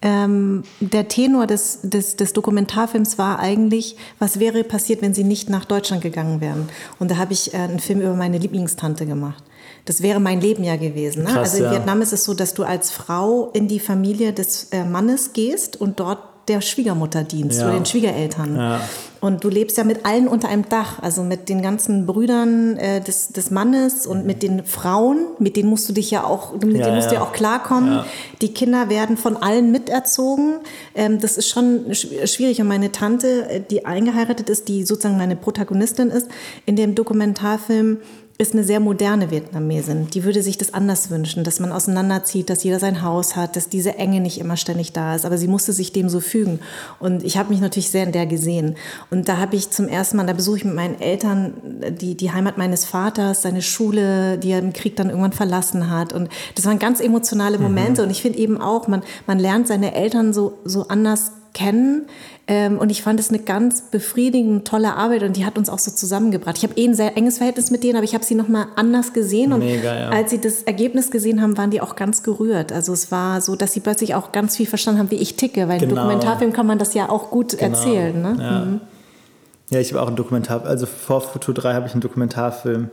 Speaker 1: Ähm, der Tenor des, des, des, Dokumentarfilms war eigentlich, was wäre passiert, wenn sie nicht nach Deutschland gegangen wären. Und da habe ich äh, einen Film über meine Lieblingstante gemacht. Das wäre mein Leben ja gewesen. Ne? Krass, also in ja. Vietnam ist es so, dass du als Frau in die Familie des äh, Mannes gehst und dort der Schwiegermutter dienst ja. oder den Schwiegereltern. Ja. Und du lebst ja mit allen unter einem Dach, also mit den ganzen Brüdern äh, des, des Mannes und mit den Frauen, mit denen musst du dich ja auch, mit ja, denen musst du ja auch klarkommen. Die Kinder werden von allen miterzogen. Ähm, das ist schon schwierig. Und meine Tante, äh, die eingeheiratet ist, die sozusagen meine Protagonistin ist, in dem Dokumentarfilm ist eine sehr moderne Vietnamesin. Die würde sich das anders wünschen, dass man auseinanderzieht, dass jeder sein Haus hat, dass diese Enge nicht immer ständig da ist. Aber sie musste sich dem so fügen. Und ich habe mich natürlich sehr in der gesehen. Und da habe ich zum ersten Mal, da besuche ich mit meinen Eltern die, die Heimat meines Vaters, seine Schule, die er im Krieg dann irgendwann verlassen hat. Und das waren ganz emotionale Momente. Mhm. Und ich finde eben auch, man, man lernt seine Eltern so, so anders kennen. Ähm, und ich fand es eine ganz befriedigende, tolle Arbeit und die hat uns auch so zusammengebracht. Ich habe eh ein sehr enges Verhältnis mit denen, aber ich habe sie nochmal anders gesehen. Und
Speaker 2: Mega, ja.
Speaker 1: als sie das Ergebnis gesehen haben, waren die auch ganz gerührt. Also es war so, dass sie plötzlich auch ganz viel verstanden haben, wie ich ticke. Weil
Speaker 2: Genau.
Speaker 1: im Dokumentarfilm kann man das ja auch gut
Speaker 2: Genau.
Speaker 1: erzählen. Ne?
Speaker 2: Ja. ja, ich habe auch einen Dokumentar, also vor Futur 3 habe ich einen Dokumentarfilm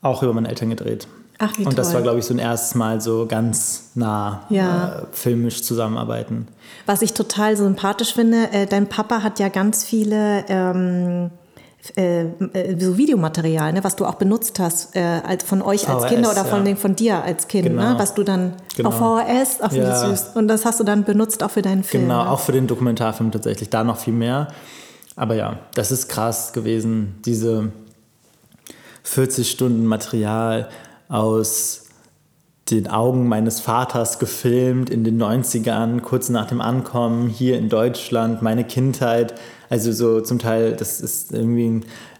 Speaker 2: auch über meine Eltern gedreht.
Speaker 1: Ach, wie
Speaker 2: Und das
Speaker 1: toll.
Speaker 2: war, glaube ich, so ein erstes Mal so ganz nah
Speaker 1: Ja.
Speaker 2: äh, filmisch zusammenarbeiten.
Speaker 1: Was ich total sympathisch finde, äh, dein Papa hat ja ganz viele ähm, äh, äh, so Videomaterial, ne, was du auch benutzt hast, äh, als von euch als
Speaker 2: VHS,
Speaker 1: Kinder oder von,
Speaker 2: ja.
Speaker 1: den, von dir als Kind,
Speaker 2: Genau.
Speaker 1: ne, was du dann
Speaker 2: Genau.
Speaker 1: auf VHS, ach, wie
Speaker 2: Ja.
Speaker 1: süß. Und das hast du dann benutzt auch für deinen Film.
Speaker 2: Genau,
Speaker 1: ne?
Speaker 2: auch für den Dokumentarfilm tatsächlich, da noch viel mehr. Aber ja, das ist krass gewesen, diese 40 Stunden Material aus den Augen meines Vaters gefilmt in den 90ern, kurz nach dem Ankommen hier in Deutschland, meine Kindheit. Also so zum Teil, das ist irgendwie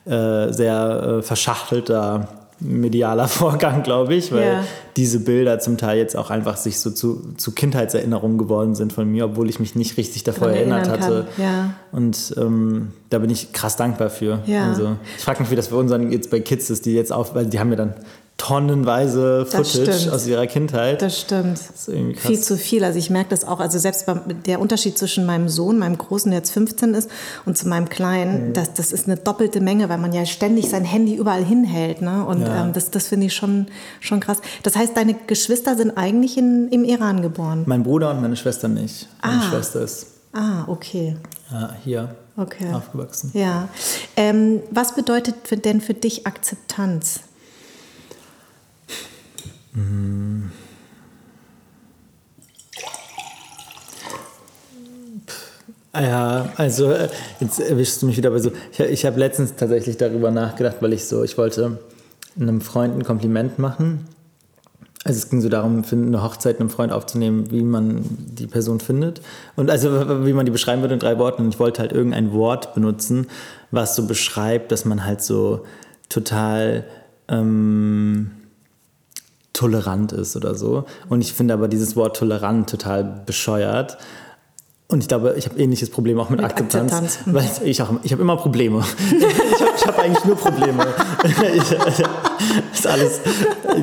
Speaker 2: ein äh, sehr äh, verschachtelter medialer [LAUGHS] Vorgang, glaube ich, weil
Speaker 1: Ja.
Speaker 2: diese Bilder zum Teil jetzt auch einfach sich so zu, zu Kindheitserinnerungen geworden sind von mir, obwohl ich mich nicht richtig davor erinnert hatte.
Speaker 1: ja.
Speaker 2: Und ähm, da bin ich krass dankbar für.
Speaker 1: Ja.
Speaker 2: Also ich frage mich, wie das bei unseren jetzt bei Kids ist, die jetzt auf, weil die haben ja dann tonnenweise
Speaker 1: Das
Speaker 2: Footage aus ihrer Kindheit.
Speaker 1: Das stimmt.
Speaker 2: krass.
Speaker 1: Viel zu viel. Also ich merke das auch. Also selbst der Unterschied zwischen meinem Sohn, meinem Großen, der jetzt 15 ist, und zu meinem
Speaker 2: Mhm.
Speaker 1: Kleinen, das, das ist eine doppelte Menge, weil man ja ständig sein Handy überall hinhält. Ne? Und
Speaker 2: Ja.
Speaker 1: ähm, das, das finde ich schon, schon krass. Das heißt, deine Geschwister sind eigentlich in, im Iran geboren.
Speaker 2: mein Bruder und meine Schwester nicht. Meine
Speaker 1: Ah.
Speaker 2: Schwester ist
Speaker 1: Ah, okay.
Speaker 2: ja, hier
Speaker 1: Okay.
Speaker 2: aufgewachsen.
Speaker 1: Ja. Ähm, was bedeutet denn für dich Akzeptanz?
Speaker 2: Ah Ja, also äh, jetzt erwischst du mich wieder bei so. Ich, ich habe letztens tatsächlich darüber nachgedacht, weil ich so, ich wollte einem Freund ein Kompliment machen. Also es ging so darum, eine Hochzeit einem Freund aufzunehmen, wie man die Person findet. Und also wie man die beschreiben würde in drei Worten. Und ich wollte halt irgendein Wort benutzen, was so beschreibt, dass man halt so total ähm, tolerant ist oder so. Und ich finde aber dieses Wort tolerant total bescheuert. Und ich glaube, ich habe ähnliches Problem auch mit,
Speaker 1: Mit
Speaker 2: Akzeptanz,
Speaker 1: Akzeptanz.
Speaker 2: Weil ich auch, ich habe immer Probleme. [LAUGHS] ich habe hab eigentlich nur Probleme. ich, [LAUGHS] ist alles.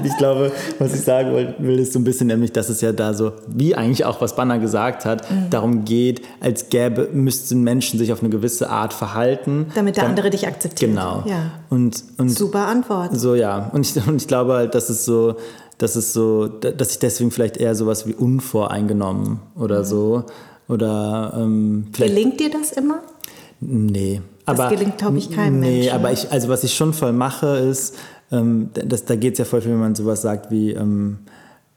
Speaker 2: Ich glaube, was ich sagen will, will, ist so ein bisschen nämlich, dass es ja da so, wie eigentlich auch was Banner gesagt hat,
Speaker 1: Mhm.
Speaker 2: darum geht, als gäbe, müssten Menschen sich auf eine gewisse Art verhalten.
Speaker 1: Damit der
Speaker 2: Dann-
Speaker 1: andere dich akzeptiert.
Speaker 2: Genau.
Speaker 1: Ja.
Speaker 2: Und, und
Speaker 1: Super Antwort.
Speaker 2: so, ja. Und ich, und ich glaube halt, dass es so, dass es so, dass ich deswegen vielleicht eher sowas wie unvoreingenommen oder
Speaker 1: Mhm.
Speaker 2: so. Oder ähm, vielleicht.
Speaker 1: Gelingt dir das immer?
Speaker 2: Nee.
Speaker 1: Das
Speaker 2: aber,
Speaker 1: gelingt, glaub ich, keinem
Speaker 2: Nee,
Speaker 1: Menschen.
Speaker 2: aber ich, also was ich schon voll mache, ist, ähm, das, da geht es ja voll viel, wenn man sowas sagt wie, ähm,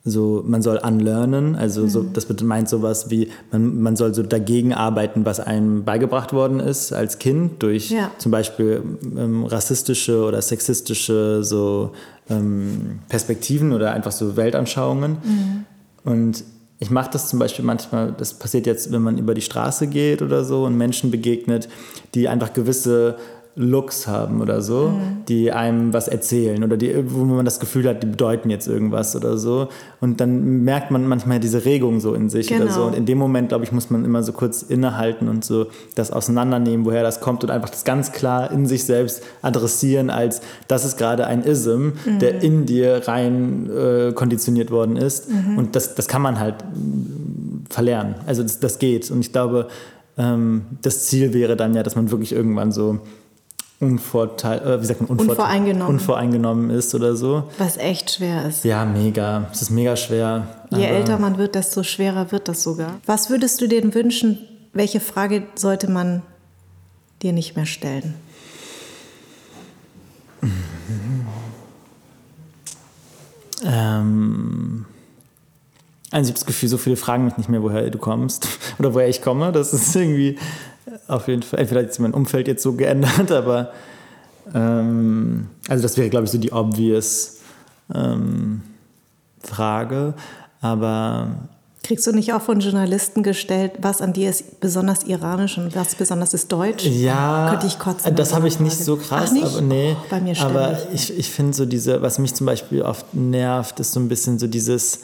Speaker 2: so, man soll unlearnen, also so,
Speaker 1: Mhm.
Speaker 2: das meint sowas wie, man, man soll so dagegen arbeiten, was einem beigebracht worden ist als Kind, durch
Speaker 1: Ja.
Speaker 2: zum Beispiel ähm, rassistische oder sexistische so ähm, Perspektiven oder einfach so Weltanschauungen.
Speaker 1: Mhm.
Speaker 2: Und ich mache das zum Beispiel manchmal, das passiert jetzt, wenn man über die Straße geht oder so und Menschen begegnet, die einfach gewisse Looks haben oder so,
Speaker 1: Mhm.
Speaker 2: die einem was erzählen oder die, wo man das Gefühl hat, die bedeuten jetzt irgendwas oder so. Und dann merkt man manchmal diese Regung so in sich oder
Speaker 1: Genau.
Speaker 2: so. Und in dem Moment, glaube ich, muss man immer so kurz innehalten und so das auseinandernehmen, woher das kommt und einfach das ganz klar in sich selbst adressieren als, das ist gerade ein Ism, der in dir rein äh, konditioniert worden ist. Und das, das kann man halt verlernen. Also das, das geht. Und ich glaube, ähm, das Ziel wäre dann ja, dass man wirklich irgendwann so unvorteil, äh, wie sagt man, unvorteil-
Speaker 1: Unvoreingenommen.
Speaker 2: unvoreingenommen ist oder so.
Speaker 1: Was echt schwer ist.
Speaker 2: Ja, mega. Es ist mega schwer.
Speaker 1: Je älter man wird, desto schwerer wird das sogar. Was würdest du dir denn wünschen? Welche Frage sollte man dir nicht mehr stellen?
Speaker 2: Ähm, also ich habe das Gefühl, so viele fragen mich nicht mehr, woher du kommst [LAUGHS] oder woher ich komme. Das ist irgendwie auf jeden Fall, hat sich mein Umfeld jetzt so geändert, [LAUGHS] aber ähm, also das wäre, glaube ich, so die obvious ähm, Frage. Aber
Speaker 1: Kriegst du nicht auch von Journalisten gestellt, was an dir ist besonders iranisch und was besonders ist deutsch?
Speaker 2: Ja,
Speaker 1: Könnte ich kotzen.
Speaker 2: Das
Speaker 1: bei
Speaker 2: habe ich nicht
Speaker 1: Frage.
Speaker 2: so krass,
Speaker 1: Ach, nicht?
Speaker 2: aber nee.
Speaker 1: Oh, bei mir ständig.
Speaker 2: aber ich, ich finde so diese, was mich zum Beispiel oft nervt, ist so ein bisschen so dieses,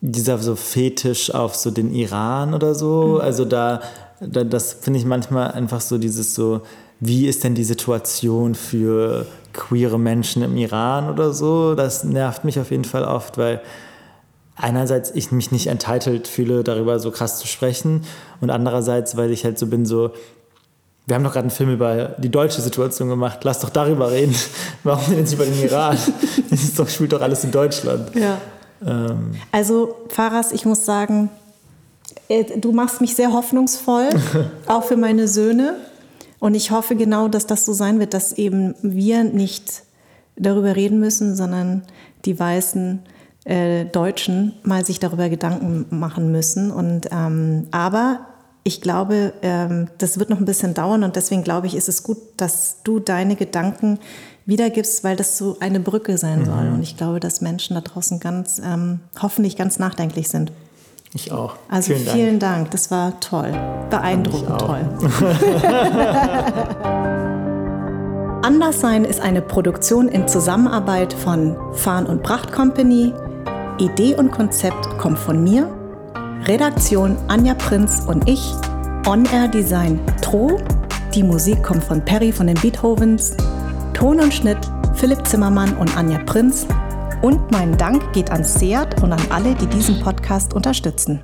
Speaker 2: dieser so Fetisch auf so den Iran oder so. Mhm. Also da das finde ich manchmal einfach so dieses so, wie ist denn die Situation für queere Menschen im Iran oder so? Das nervt mich auf jeden Fall oft, weil einerseits ich mich nicht entitled fühle, darüber so krass zu sprechen und andererseits, weil ich halt so bin, so, wir haben doch gerade einen Film über die deutsche Situation gemacht, lass doch darüber reden. [LAUGHS] Warum denn jetzt über den Iran? [LAUGHS] Doch, spielt doch alles in Deutschland.
Speaker 1: Ja. Ähm. Also, Faras, ich muss sagen, du machst mich sehr hoffnungsvoll, [LAUGHS] auch für meine Söhne. Und ich hoffe genau, dass das so sein wird, dass eben wir nicht darüber reden müssen, sondern die weißen äh, Deutschen mal sich darüber Gedanken machen müssen. Und, ähm, aber ich glaube, ähm, das wird noch ein bisschen dauern und deswegen glaube ich, ist es gut, dass du deine Gedanken wiedergibst, weil das so eine Brücke sein soll. Mhm. Und ich glaube, dass Menschen da draußen ganz, ähm, hoffentlich ganz nachdenklich sind.
Speaker 2: Ich auch.
Speaker 1: Also vielen, vielen Dank. Dank. Das war toll. Beeindruckend toll. [LAUGHS] [LAUGHS] Anderssein ist eine Produktion in Zusammenarbeit von Farn und Pracht Company. Idee und Konzept kommt von mir. Redaktion Anja Prinz und ich. On-Air Design Tro. Die Musik kommt von Perry von den Beethovens. Ton und Schnitt Philipp Zimmermann und Anja Prinz. Und mein Dank geht an Seat und an alle, die diesen Podcast unterstützen.